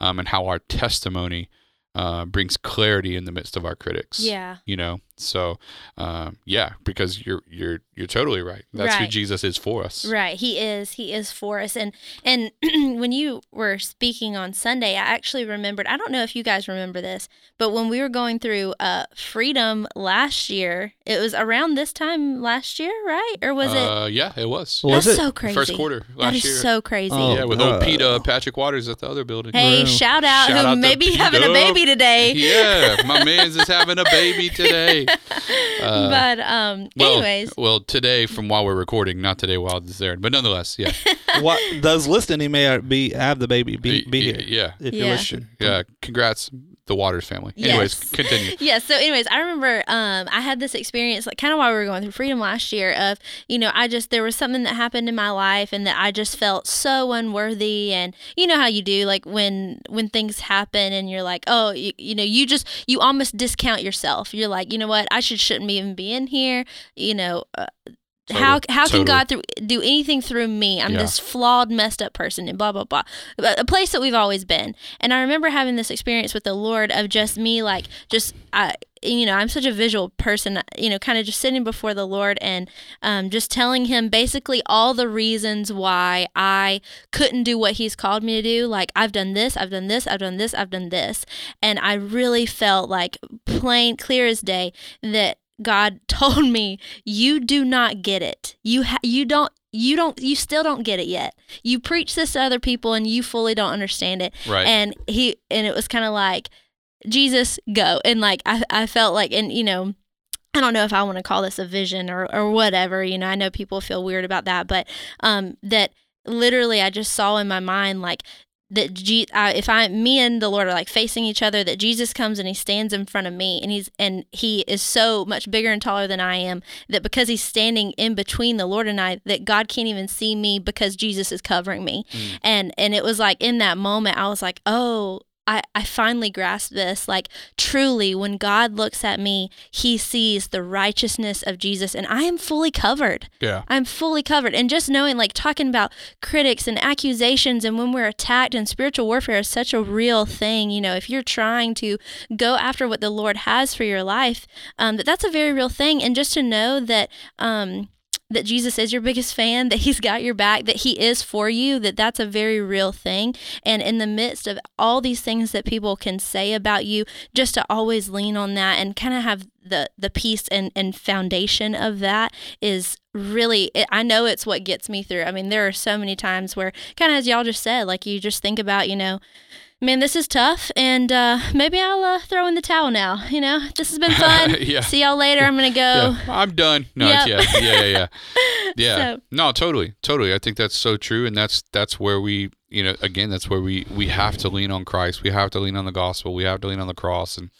[SPEAKER 3] um, and how our testimony uh, brings clarity in the midst of our critics.
[SPEAKER 1] Yeah.
[SPEAKER 3] You know, so um, yeah, because you're you're you're totally right. That's who Jesus is for us.
[SPEAKER 1] Right. He is. He is for us. And and when you were speaking on Sunday, I actually remembered. I don't know if you guys remember this, but when we were going through uh freedom last year, it was around this time last year, right? Or was it?
[SPEAKER 3] Uh, yeah, it was.
[SPEAKER 2] Was
[SPEAKER 1] That's
[SPEAKER 2] it?
[SPEAKER 1] so crazy.
[SPEAKER 3] First quarter
[SPEAKER 1] That
[SPEAKER 3] last
[SPEAKER 1] is
[SPEAKER 3] year.
[SPEAKER 1] so crazy.
[SPEAKER 2] Oh,
[SPEAKER 3] yeah, with
[SPEAKER 2] uh,
[SPEAKER 3] old Pete uh, Patrick Waters at the other building.
[SPEAKER 1] Hey,
[SPEAKER 2] Wow.
[SPEAKER 1] shout out
[SPEAKER 3] Shout
[SPEAKER 1] who
[SPEAKER 3] out to
[SPEAKER 1] may be
[SPEAKER 3] Pete
[SPEAKER 1] having a baby today.
[SPEAKER 3] yeah, my man's is having a baby today. Uh,
[SPEAKER 1] but um,
[SPEAKER 3] well,
[SPEAKER 1] anyways,
[SPEAKER 3] well, today from while we're recording, not today while it's there, but nonetheless, yeah,
[SPEAKER 2] what those listening, he may be have the baby be, be here
[SPEAKER 3] yeah,
[SPEAKER 2] if
[SPEAKER 1] Yeah.
[SPEAKER 2] you're listening.
[SPEAKER 3] yeah. Congrats, the Waters family. Anyways,
[SPEAKER 1] Yes.
[SPEAKER 3] continue.
[SPEAKER 1] yeah. So, anyways, I remember um, I had this experience, like kind of while we were going through freedom last year. Of you know, I just there was something that happened in my life, and that I just felt so unworthy. And you know how you do, like when when things happen, and you're like, oh, you, you know, you just you almost discount yourself. You're like, you know what, I should shouldn't even be in here. You know. Uh, how
[SPEAKER 3] Total-
[SPEAKER 1] how can. God through, do anything through me? I'm
[SPEAKER 3] Yeah.
[SPEAKER 1] this flawed, messed up person, and blah blah blah. A a place that we've always been. And I remember having this experience with the Lord of just me, like just I, you know, I'm such a visual person. You know, kind of just sitting before the Lord and um, just telling Him basically all the reasons why I couldn't do what He's called me to do. Like I've done this, I've done this, I've done this, I've done this, and I really felt like plain, clear as day that God told me, "You do not get it. You ha- you don't." You don't. You still don't get it yet. You preach this to other people, and you fully don't understand it
[SPEAKER 3] Right.
[SPEAKER 1] and he and it was kind of like jesus go and like I, I felt like and you know i don't know if i want to call this a vision or, or whatever you know i know people feel weird about that but um that literally i just saw in my mind like that G- I, if I, me and the Lord are like facing each other, that Jesus comes and he stands in front of me, and he's and he is so much bigger and taller than I am that because he's standing in between the Lord and I, that God can't even see me because Jesus is covering me,
[SPEAKER 3] Mm.
[SPEAKER 1] and and it was like in that moment I was like, oh. I, I finally grasped this. Like, truly, when God looks at me, he sees the righteousness of Jesus, and I am fully covered.
[SPEAKER 3] yeah.
[SPEAKER 1] I'm fully covered. And just knowing, like, talking about critics and accusations and when we're attacked and spiritual warfare is such a real thing. You know, if you're trying to go after what the Lord has for your life, um, that that's a very real thing. And just to know that, um, that Jesus is your biggest fan, that he's got your back, that he is for you, that that's a very real thing. And in the midst of all these things that people can say about you, just to always lean on that and kind of have the the peace and, and foundation of that is really I know it's what gets me through. I mean, there are so many times where kind of as y'all just said, like you just think about, you know, man, this is tough, and uh, maybe I'll uh, throw in the towel now. You know, this has been fun.
[SPEAKER 3] Yeah.
[SPEAKER 1] See y'all later. I'm gonna go.
[SPEAKER 3] Yeah, I'm done. No, it's,
[SPEAKER 1] Yep.
[SPEAKER 3] yeah, yeah, yeah, yeah. Yeah.
[SPEAKER 1] So-
[SPEAKER 3] No, totally, totally. I think that's so true, and that's that's where we, you know, again, that's where we we have to lean on Christ. We have to lean on the gospel. We have to lean on the cross, and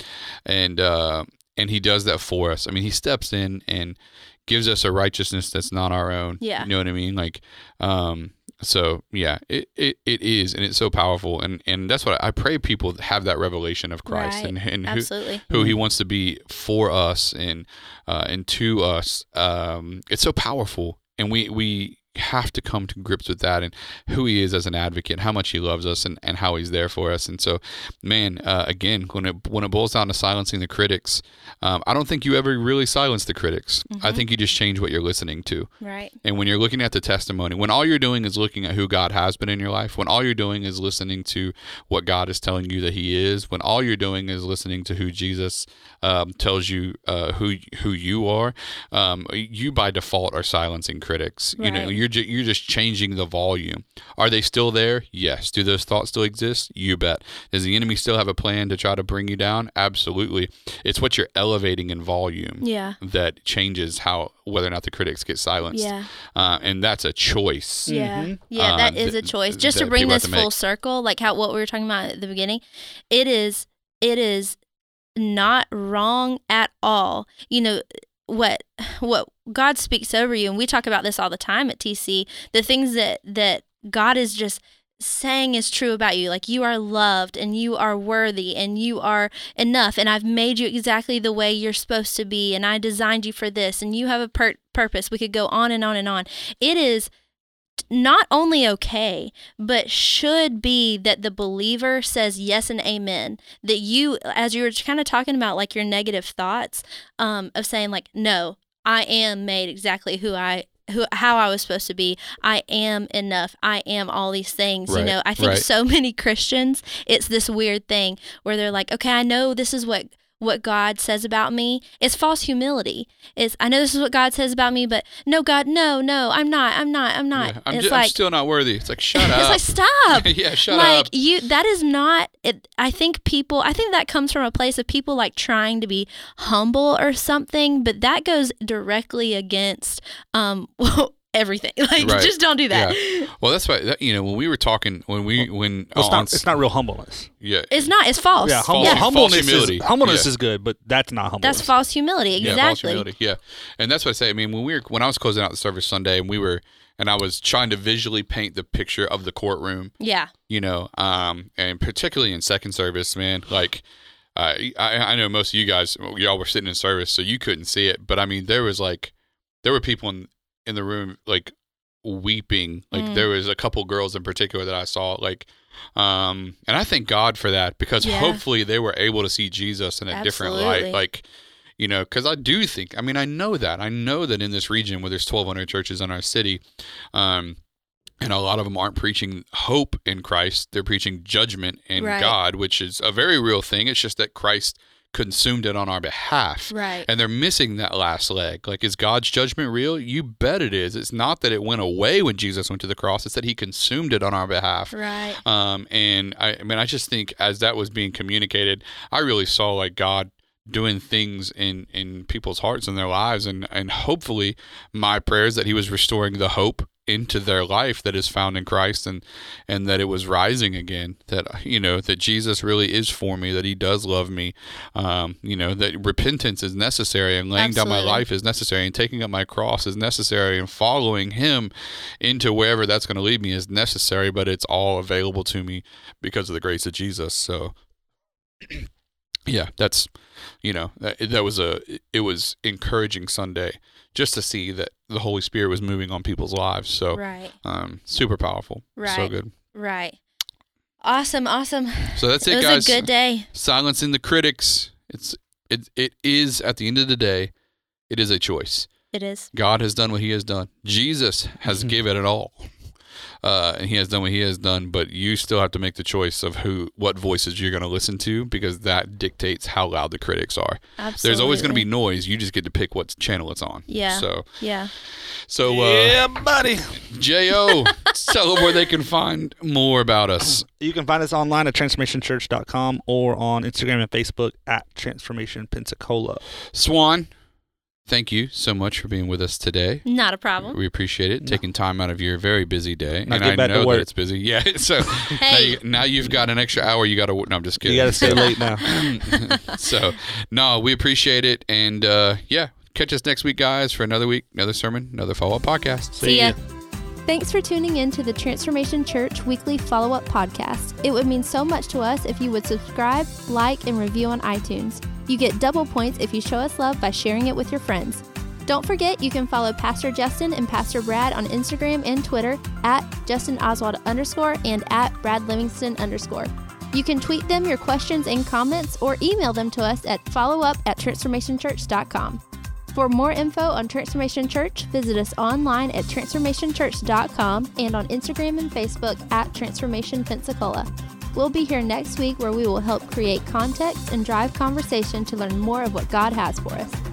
[SPEAKER 3] and uh, and He does that for us. I mean, He steps in and gives us a righteousness that's not our own.
[SPEAKER 1] Yeah.
[SPEAKER 3] You know what I mean? Like, um, so yeah, it, it, it is, and it's so powerful, and and that's what I, I pray people have that revelation of Christ
[SPEAKER 1] Right.
[SPEAKER 3] and and who, who he wants to be for us and uh, and to us. Um, it's so powerful, and we we have to come to grips with that and who he is as an advocate, how much he loves us, and, and how he's there for us. And so, man, uh, again, when it when it boils down to silencing the critics, um, I don't think you ever really silence the critics. I think you just change what you're listening to.
[SPEAKER 1] Right.
[SPEAKER 3] And when you're looking at the testimony, when all you're doing is looking at who God has been in your life, when all you're doing is listening to what God is telling you that He is, when all you're doing is listening to who Jesus um, tells you uh, who who you are, um, you by default are silencing critics. You know,
[SPEAKER 1] Right.
[SPEAKER 3] You're ju- you're just changing the volume. Are they still there? Yes. Do those thoughts still exist? You bet. Does the enemy still have a plan to try to bring you down? Absolutely. It's what you're elevating in volume
[SPEAKER 1] Yeah.
[SPEAKER 3] that changes how whether or not the critics get silenced.
[SPEAKER 1] Yeah.
[SPEAKER 3] Uh, and that's a choice.
[SPEAKER 1] Yeah, yeah,
[SPEAKER 3] Uh,
[SPEAKER 1] that is a choice. Just to bring this
[SPEAKER 3] to
[SPEAKER 1] full circle, like how what we were talking about at the beginning, it is it is not wrong at all. You know what what God speaks over you, and we talk about this all the time at TC. The things that that God is just saying is true about you. Like you are loved and you are worthy and you are enough. And I've made you exactly the way you're supposed to be. And I designed you for this and you have a per- purpose. We could go on and on and on. It is not only okay, but should be that the believer says yes and amen. That you, as you were kind of talking about, like your negative thoughts um, of saying, like, no, I am made exactly who I who how I was supposed to be. I am enough. I am all these things.
[SPEAKER 3] Right,
[SPEAKER 1] You know, I think
[SPEAKER 3] right.
[SPEAKER 1] so many Christians, it's this weird thing where they're like, okay, I know this is what what God says about me. It's false humility. It's I know this is what God says about me, but no, God, no, no, I'm not. I'm not. I'm not.
[SPEAKER 3] Yeah, I'm,
[SPEAKER 1] it's
[SPEAKER 3] ju- I'm
[SPEAKER 1] like
[SPEAKER 3] still not worthy. It's like shut up.
[SPEAKER 1] it's like stop.
[SPEAKER 3] yeah, shut
[SPEAKER 1] like
[SPEAKER 3] up.
[SPEAKER 1] Like you that is not it i think people i think that comes from a place of people like trying to be humble or something but that goes directly against um everything like
[SPEAKER 3] Right.
[SPEAKER 1] just don't do that
[SPEAKER 3] Well, that's why that, you know when we were talking when we when
[SPEAKER 2] Well, it's,
[SPEAKER 3] on
[SPEAKER 2] not,
[SPEAKER 3] s-
[SPEAKER 2] it's not real humbleness.
[SPEAKER 3] yeah
[SPEAKER 1] it's not it's false
[SPEAKER 2] Yeah, humble,
[SPEAKER 3] False-
[SPEAKER 1] yeah.
[SPEAKER 2] humbleness,
[SPEAKER 3] false humility.
[SPEAKER 2] is, humbleness
[SPEAKER 3] Yeah.
[SPEAKER 2] is good, but that's not humbleness.
[SPEAKER 1] that's false humility
[SPEAKER 3] Yeah, false
[SPEAKER 1] exactly
[SPEAKER 3] humility. Yeah, and that's what I say. I mean, when we were when I was closing out the service Sunday, and we were and I was trying to visually paint the picture of the courtroom,
[SPEAKER 1] yeah
[SPEAKER 3] you know, um, and particularly in second service, man, like. Uh, I I know most of you guys y'all were sitting in service, so you couldn't see it. But I mean, there was like, there were people in in the room like weeping. Like
[SPEAKER 1] Mm.
[SPEAKER 3] there was a couple girls in particular that I saw like, um, and I thank God for that because
[SPEAKER 1] Yeah.
[SPEAKER 3] hopefully they were able to see Jesus in a different light. Like, you know, because I do think, I mean, I know that. I know that in this region where there's 1,200 churches in our city, um, and a lot of them aren't preaching hope in Christ. They're preaching judgment in
[SPEAKER 1] Right.
[SPEAKER 3] God, which is a very real thing. It's just that Christ consumed it on our behalf.
[SPEAKER 1] right
[SPEAKER 3] And they're missing that last leg. Like, is God's judgment real? You bet it is. It's not that it went away when Jesus went to the cross, it's that he consumed it on our behalf.
[SPEAKER 1] right
[SPEAKER 3] Um, and I, I mean, I just think as that was being communicated, I really saw like God doing things in in people's hearts and their lives, and and hopefully my prayers that He was restoring the hope into their life that is found in Christ, and and that it was rising again. That you know that Jesus really is for me, that He does love me. Um, you know that repentance is necessary, and laying down my life is necessary, and taking up my cross is necessary, and following Him into wherever that's going to lead me is necessary, but it's all available to me because of the grace of Jesus. So, yeah, that's you know that, that was a it was encouraging Sunday just to see that the Holy Spirit was moving on people's lives. So,
[SPEAKER 1] right
[SPEAKER 3] um, super powerful,
[SPEAKER 1] Right.
[SPEAKER 3] so good.
[SPEAKER 1] right awesome awesome
[SPEAKER 3] So that's it,
[SPEAKER 1] it was
[SPEAKER 3] guys.
[SPEAKER 1] a good day
[SPEAKER 3] Silencing the critics. It's it it is at the end of the day, it is a choice.
[SPEAKER 1] it is
[SPEAKER 3] God has done what He has done. Jesus has
[SPEAKER 2] Mhm.
[SPEAKER 3] given it all, uh, and He has done what He has done. But you still have to make the choice of who, what voices you're going to listen to, because that dictates how loud the critics are.
[SPEAKER 1] absolutely
[SPEAKER 3] There's always going to be noise. You just get to pick what channel it's on.
[SPEAKER 1] Yeah.
[SPEAKER 3] So,
[SPEAKER 1] yeah
[SPEAKER 3] so uh,
[SPEAKER 2] yeah, buddy.
[SPEAKER 3] Jo, tell them where they can find more about us.
[SPEAKER 2] You can find us online at transformationchurch.com or on Instagram and Facebook at Transformation Pensacola.
[SPEAKER 3] Swann, thank you so much for being with us today.
[SPEAKER 1] not a problem
[SPEAKER 3] We appreciate it, taking time out of your very busy day,
[SPEAKER 2] Now
[SPEAKER 3] and
[SPEAKER 2] get
[SPEAKER 3] I
[SPEAKER 2] back to
[SPEAKER 3] know that
[SPEAKER 2] work.
[SPEAKER 3] it's busy. Yeah, so now,
[SPEAKER 1] Hey.
[SPEAKER 3] you, now you've got an extra hour. You got to. No, I'm just kidding.
[SPEAKER 2] You got to stay late now.
[SPEAKER 3] so, no, we appreciate it, and uh, yeah, catch us next week, guys, for another week, another sermon, another follow up podcast.
[SPEAKER 1] see ya.
[SPEAKER 4] Thanks for tuning in to the Transformation Church weekly follow up podcast. It would mean so much to us if you would subscribe, like, and review on iTunes. You get double points if you show us love by sharing it with your friends. Don't forget you can follow Pastor Justin and Pastor Brad on Instagram and Twitter at Justin Oswald underscore and at Brad Livingston underscore. You can tweet them your questions and comments or email them to us at followup at transformationchurch.com. For more info on Transformation Church, visit us online at transformationchurch.com and on Instagram and Facebook at Transformation Pensacola. We'll be here next week where we will help create context and drive conversation to learn more of what God has for us.